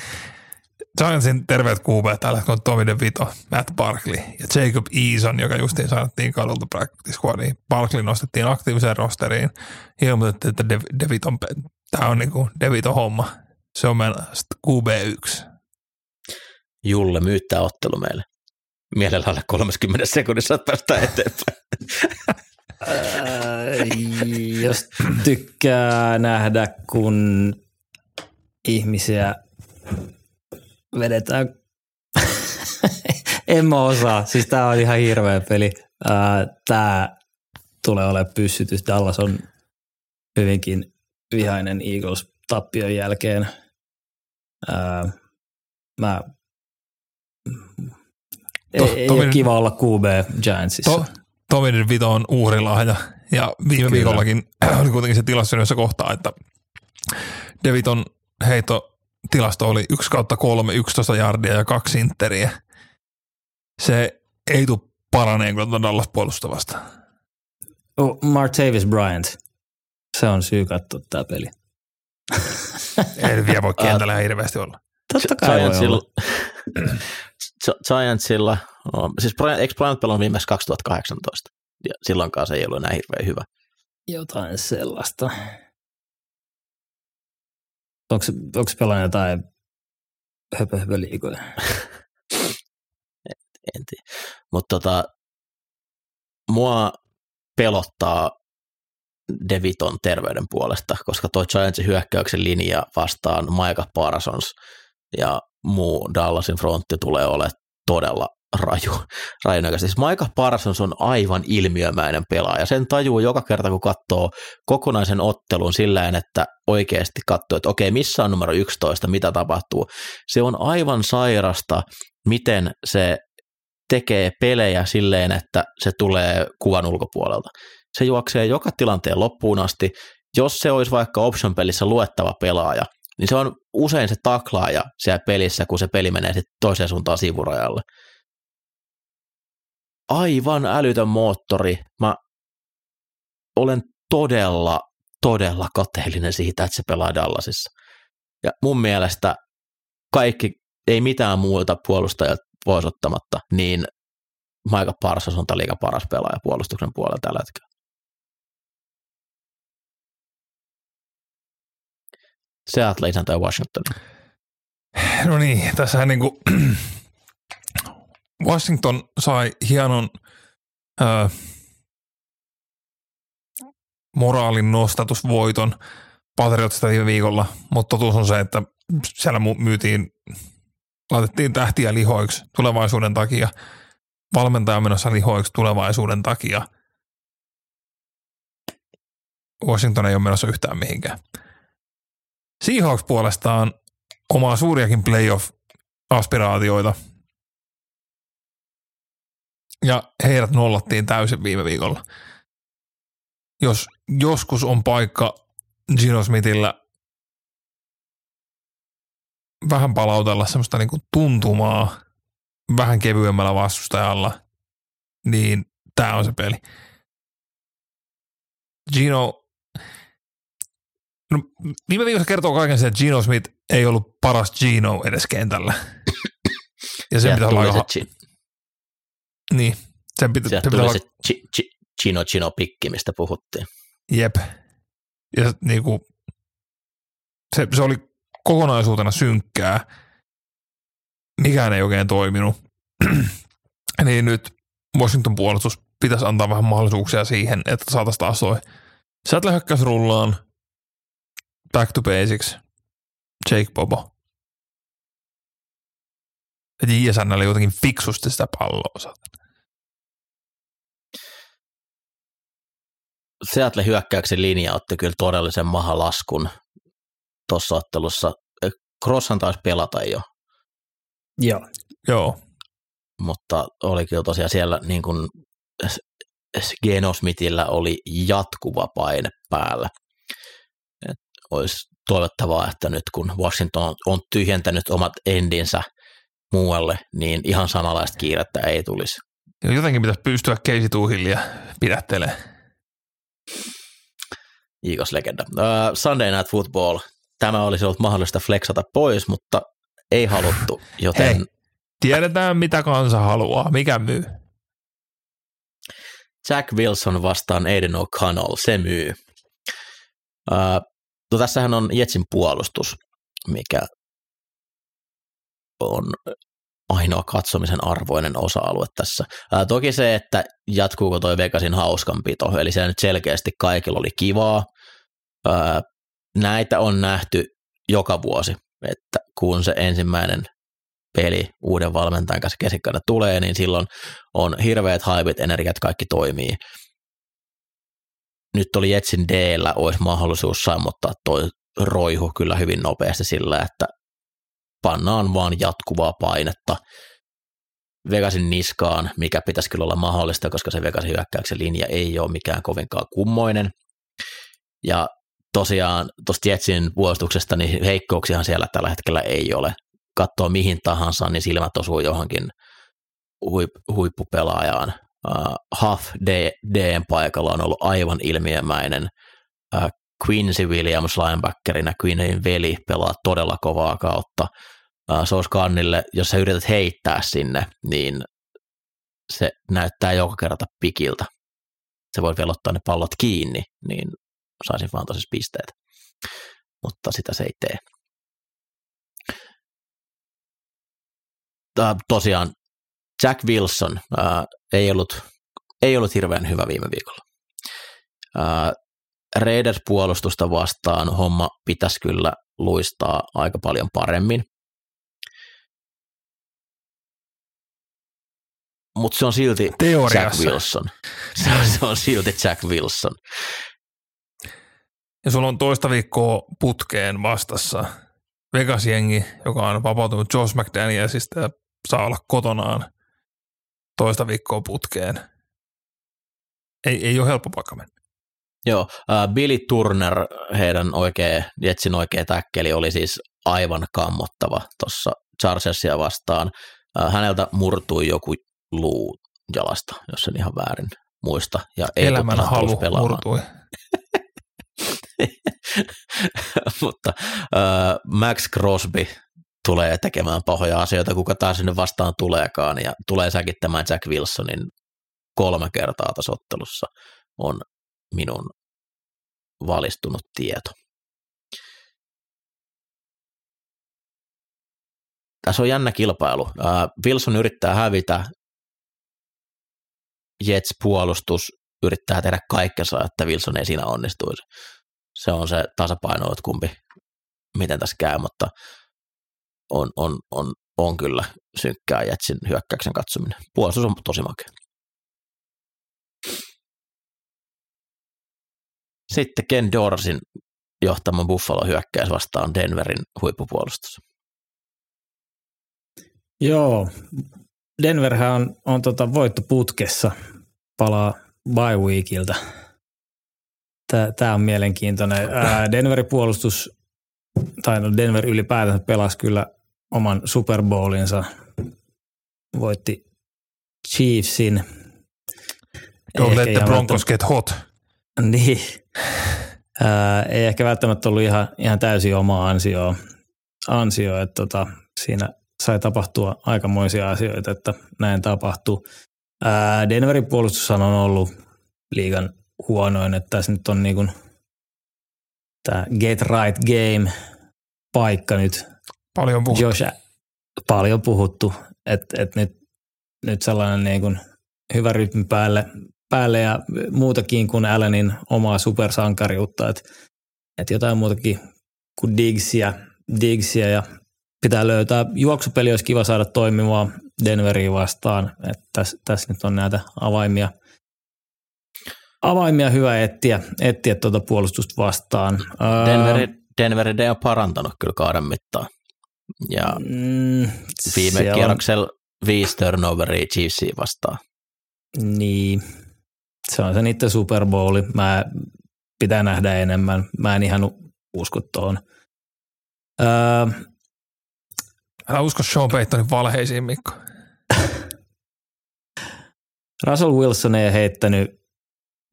Giantsin terveet kuubeet tällä hetkellä on Tommy DeVito, Matt Barkley ja Jacob Eason, joka justiin saattiin kadulta practice squadiin. Barkley nostettiin aktiiviseen rosteriin. Ilmoitettiin, että De- DeViton, tämä on niinku DeViton homma. Se on meidän QB1. Julle myyttää ottelu meille. Mielellä alle 30 sekunnissa, että päästään eteenpäin. Ää, jos tykkää nähdä, kun ihmisiä vedetään. en mä osaa. Siis tää on ihan hirveä peli. Ää, tää tulee olemaan pyssytys. Dallas on hyvinkin vihainen Eagles tappion jälkeen. Mä ei, To- ei Tomi- ole kiva olla QB Giantsissa. To, Tommy DeVito on uhrilahja ja viime Kyllä. viikollakin oli kuitenkin se tilasto, jossa kohtaa, että DeViton heitto tilasto oli 1 kautta 3, 11 jardia ja kaksi interiä. Se ei tule paraneen kyllä tuota Dallas puolustavasta. Oh, Martavis Bryant. Se on syy katsoa tämä peli. Ei vielä voi kentällä ihan hirveästi olla. Totta kai voi Giantsilla, Giantsilla, on- siis Bryant, eikö Bryant pelannut viimeksi 2018? Ja silloinkaan se ei ollut enää hirveän hyvä. Jotain sellaista. Onko onko pelannut jotain höpö, liikoja? en tiedä. Mutta tota, mua pelottaa Deviton terveyden puolesta, koska toi Giantsin hyökkäyksen linja vastaan Micah Parsons ja muu Dallasin frontti tulee olemaan todella raju, rajunäköistä. Siis Micah Parsons on aivan ilmiömäinen pelaaja. Sen tajuu joka kerta, kun katsoo kokonaisen ottelun sillä että oikeasti katsoo, että okei, missä on numero 11, mitä tapahtuu. Se on aivan sairasta, miten se tekee pelejä silleen, että se tulee kuvan ulkopuolelta. Se juoksee joka tilanteen loppuun asti. Jos se olisi vaikka option-pelissä luettava pelaaja, niin se on usein se taklaaja siellä pelissä, kun se peli menee sitten toiseen suuntaan sivurajalle. Aivan älytön moottori. Mä olen todella, todella kateellinen siitä, että se pelaa Dallasissa. Ja mun mielestä kaikki, ei mitään muuta puolustajat pois ottamatta, niin Michael Parsons on liigan paras pelaaja puolustuksen puolella tällä hetkellä. Seattle isäntä Washington. No niin, tässähän niinku Washington sai hienon ö, moraalin nostatusvoiton Patriotsista viime viikolla, mutta totuus on se, että siellä myytiin, laitettiin tähtiä lihoiksi tulevaisuuden takia, valmentaja menossa lihoiksi tulevaisuuden takia. Washington ei ole menossa yhtään mihinkään. Seahawks puolestaan omaa suuriakin playoff-aspiraatioita. Ja heidät nollattiin täysin viime viikolla. Jos joskus on paikka Gino Smithillä vähän palautella semmoista niinku tuntumaa vähän kevyemmällä vastustajalla, niin tämä on se peli. Gino No, viime viikossa kertoo kaiken sen, että Gino Smith ei ollut paras Gino edes kentällä. Ja sen Sieltä pitää olla se, aika, niin, sen pitää, sieltä pitää tuli olla, se chi, chi, chino chino pikki, mistä puhuttiin. jep. Ja niinku, se, se oli kokonaisuutena synkkää. Mikään ei oikein toiminut. niin nyt Washington puolustus pitäisi antaa vähän mahdollisuuksia siihen, että saataisiin taas toi Seattle hyökkäys rullaan back to basics. Jake Bobo. JSN oli jotenkin fiksusti sitä palloa. saatana. Seattle hyökkäyksen linja otti kyllä todellisen mahalaskun tuossa ottelussa. Crosshan taisi pelata jo, Joo. Joo. mutta oli kyllä tosiaan siellä niin kuin Geno Smithillä oli jatkuva paine päällä. Et olisi toivottavaa, että nyt kun Washington on- tyhjentänyt omat endinsä muualle, niin ihan samanlaista kiirettä ei tulisi. Jotenkin pitäisi pystyä Casey Tuhillia pidättelemään. Eagles-legenda. Uh, Sunday Night Football. Tämä olisi ollut mahdollista flexata pois, mutta ei haluttu, joten Hei. Tiedetään, mitä kansa haluaa. Mikä myy? Jack Wilson vastaan Aiden O'Connell, se myy. Uh, no tässähän on Jetsin puolustus, mikä on ainoa katsomisen arvoinen osa-alue tässä. Ää, toki se, että jatkuuko toi Vegasin hauskanpito, eli se nyt selkeästi kaikilla oli kivaa. Ää, näitä on nähty joka vuosi, että kun se ensimmäinen peli uuden valmentajan kanssa kesikkana tulee, niin silloin on hirveät haipit, energiat, kaikki toimii. Nyt oli Jetsin d olisi mahdollisuus sammuttaa toi roihu kyllä hyvin nopeasti sillä, että pannaan vaan jatkuvaa painetta Vegasin niskaan, mikä pitäisi kyllä olla mahdollista, koska se Vegasin hyökkäyksen linja ei ole mikään kovinkaan kummoinen. Ja tosiaan tuosta Jetsin puolustuksesta, niin heikkouksiahan siellä tällä hetkellä ei ole. Katsoo mihin tahansa, niin silmät osuu johonkin huip, huippupelaajaan. Uh, Huff D, Dn paikalla on ollut aivan ilmiömäinen. Uh, Quincy Williams linebackerina, Quinnin veli pelaa todella kovaa kautta. Sos Kannille, jos sä yrität heittää sinne, niin se näyttää joka kerta pikiltä. Se voi vielä ottaa ne pallot kiinni, niin saisin vaan tosissa pisteet. Mutta sitä se ei tee. Tosiaan Jack Wilson uh, ei, ollut, ei ollut hirveän hyvä viime viikolla. Uh, Raiders-puolustusta vastaan homma pitäisi kyllä luistaa aika paljon paremmin. Mutta se on silti Jack Teoriassa. Wilson. Se on, se on silti Jack Wilson. Ja sulla on toista viikkoa putkeen vastassa Vegas-jengi, joka on vapautunut Josh McDanielsista ja saa olla kotonaan toista viikkoa putkeen. Ei, ei ole helppo paikka mennä. Joo, uh, Billy Turner, heidän oikea, Jetsin oikea täkkeli oli siis aivan kammottava tuossa Chargersia vastaan. Uh, häneltä murtui joku luu jalasta, jos en ihan väärin muista. Ja ei Elämän halu murtui. Mutta uh, Max Crosby tulee tekemään pahoja asioita, kuka taas sinne vastaan tuleekaan, ja tulee säkittämään Jack Wilsonin kolme kertaa tässä ottelussa, on minun valistunut tieto. Tässä on jännä kilpailu. Uh, Wilson yrittää hävitä, Jets puolustus yrittää tehdä kaikkensa, että Wilson ei siinä onnistuisi. Se on se tasapaino, että kumpi, miten tässä käy, mutta on, on, on, on kyllä synkkää Jetsin hyökkäyksen katsominen. Puolustus on tosi makea. Sitten Ken Dorsin johtama Buffalo hyökkäys vastaan Denverin huippupuolustus. Joo, Denverhän on, on tota voittoputkessa, palaa bye weekiltä. Tämä on mielenkiintoinen. Ää, Denverin puolustus, tai no Denver ylipäätään pelasi kyllä oman Super Bowlinsa, voitti Chiefsin. Don't let the Broncos get hot. Niin. Ää, ei ehkä välttämättä ollut ihan, ihan täysin omaa ansioa, ansio, että tota, siinä sai tapahtua aikamoisia asioita, että näin tapahtuu. Ää, Denverin puolustus on ollut liigan huonoin, että tässä nyt on niin tämä get right game paikka nyt. Paljon puhuttu. Josh, paljon puhuttu, että et nyt, nyt sellainen niin kuin hyvä rytmi päälle, päälle ja muutakin kuin Allenin omaa supersankariutta, että et jotain muutakin kuin Diggsia, Diggsia ja pitää löytää. Juoksupeli olisi kiva saada toimimaan Denveriin vastaan. Tässä täs nyt on näitä avaimia, avaimia hyvä etsiä, etsiä tuota puolustusta vastaan. Denveri, Denveri on parantanut kyllä kauden mittaan. Ja mm, viime kierroksella viisi turnoveria Chiefsiin vastaan. Niin, se on se niiden Super Bowli. Mä pitää nähdä enemmän. Mä en ihan usko tuohon. Öö, Älä usko Sean Paytonin valheisiin, Mikko. Russell Wilson ei heittänyt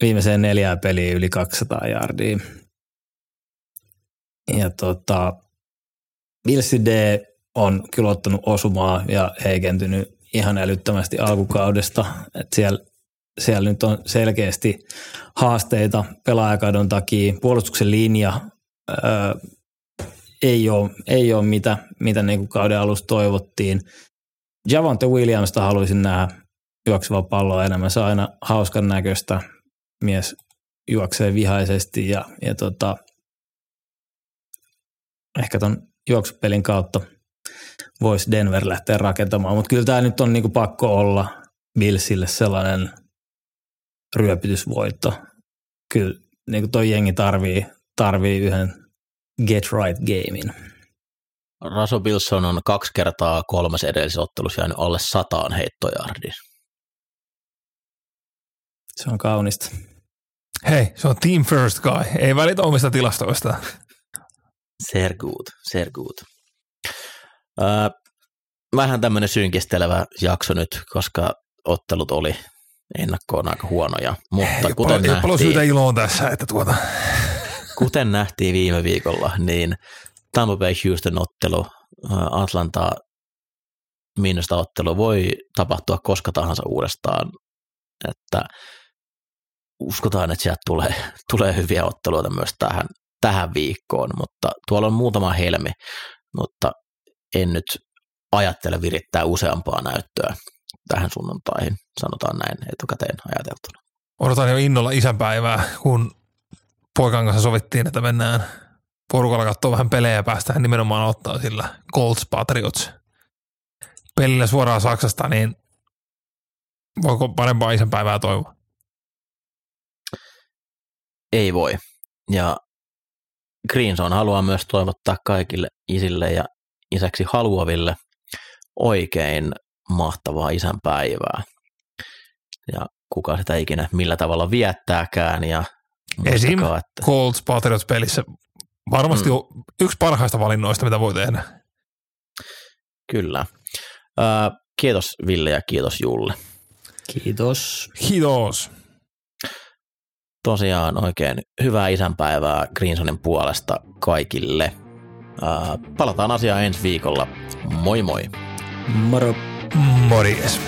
viimeiseen neljään peliin yli 200 jardia. Ja tota, Vilsi D on kyllä ottanut osumaa ja heikentynyt ihan älyttömästi alkukaudesta. Et siellä, siellä nyt on selkeästi haasteita pelaajakadon takia. Puolustuksen linja ää, ei ole, ei ole mitä, mitä niin kuin kauden alussa toivottiin. Javonte Williamsta haluaisin nähdä juoksevaa palloa enemmän. Se on aina hauskan näköistä. Mies juoksee vihaisesti ja, ja tota, ehkä ton juoksupelin kautta voisi Denver lähteä rakentamaan, mutta kyllä tämä nyt on niinku pakko olla Billsille sellainen ryöpytysvoitto. Kyllä niinku toi jengi tarvii, tarvii yhden get right gamein. Raso Wilson on kaksi kertaa kolmas edellisessä ottelussa jäänyt alle sataan heittojardiin. Se on kaunista. Hei, se on team first guy. Ei välitä omista tilastoista. Ser good, ser good. Öö, vähän tämmöinen synkistelevä jakso nyt, koska ottelut oli ennakkoon aika huonoja, mutta ei, kuten paljon, nähtiin, paljon syytä iloon tässä, että tuota. Kuten nähtiin viime viikolla, niin Tampa Bay Houston ottelu, Atlanta Minusta ottelu voi tapahtua koska tahansa uudestaan, että uskotaan, että sieltä tulee, tulee hyviä otteluita myös tähän, tähän viikkoon, mutta tuolla on muutama helmi, mutta en nyt ajattele virittää useampaa näyttöä tähän sunnuntaihin, sanotaan näin etukäteen ajateltuna. Odotan jo innolla isänpäivää, kun poikan kanssa sovittiin, että mennään porukalla katsoa vähän pelejä ja päästään nimenomaan ottaa sillä Colts Patriots pelillä suoraan Saksasta, niin voiko parempaa isänpäivää toivoa? Ei voi. Ja Greenson haluaa myös toivottaa kaikille isille ja isäksi haluaville oikein mahtavaa isänpäivää. Ja kuka sitä ikinä millä tavalla viettääkään. Ja Esim. Että... Colts Patriots pelissä varmasti mm. yksi parhaista valinnoista, mitä voi tehdä. Kyllä. Äh, kiitos Ville ja kiitos Julle. Kiitos. Kiitos. Tosiaan oikein hyvää isänpäivää Greensonin puolesta kaikille. Äh, palataan asiaan ensi viikolla. Moi moi. Moro. Morjes.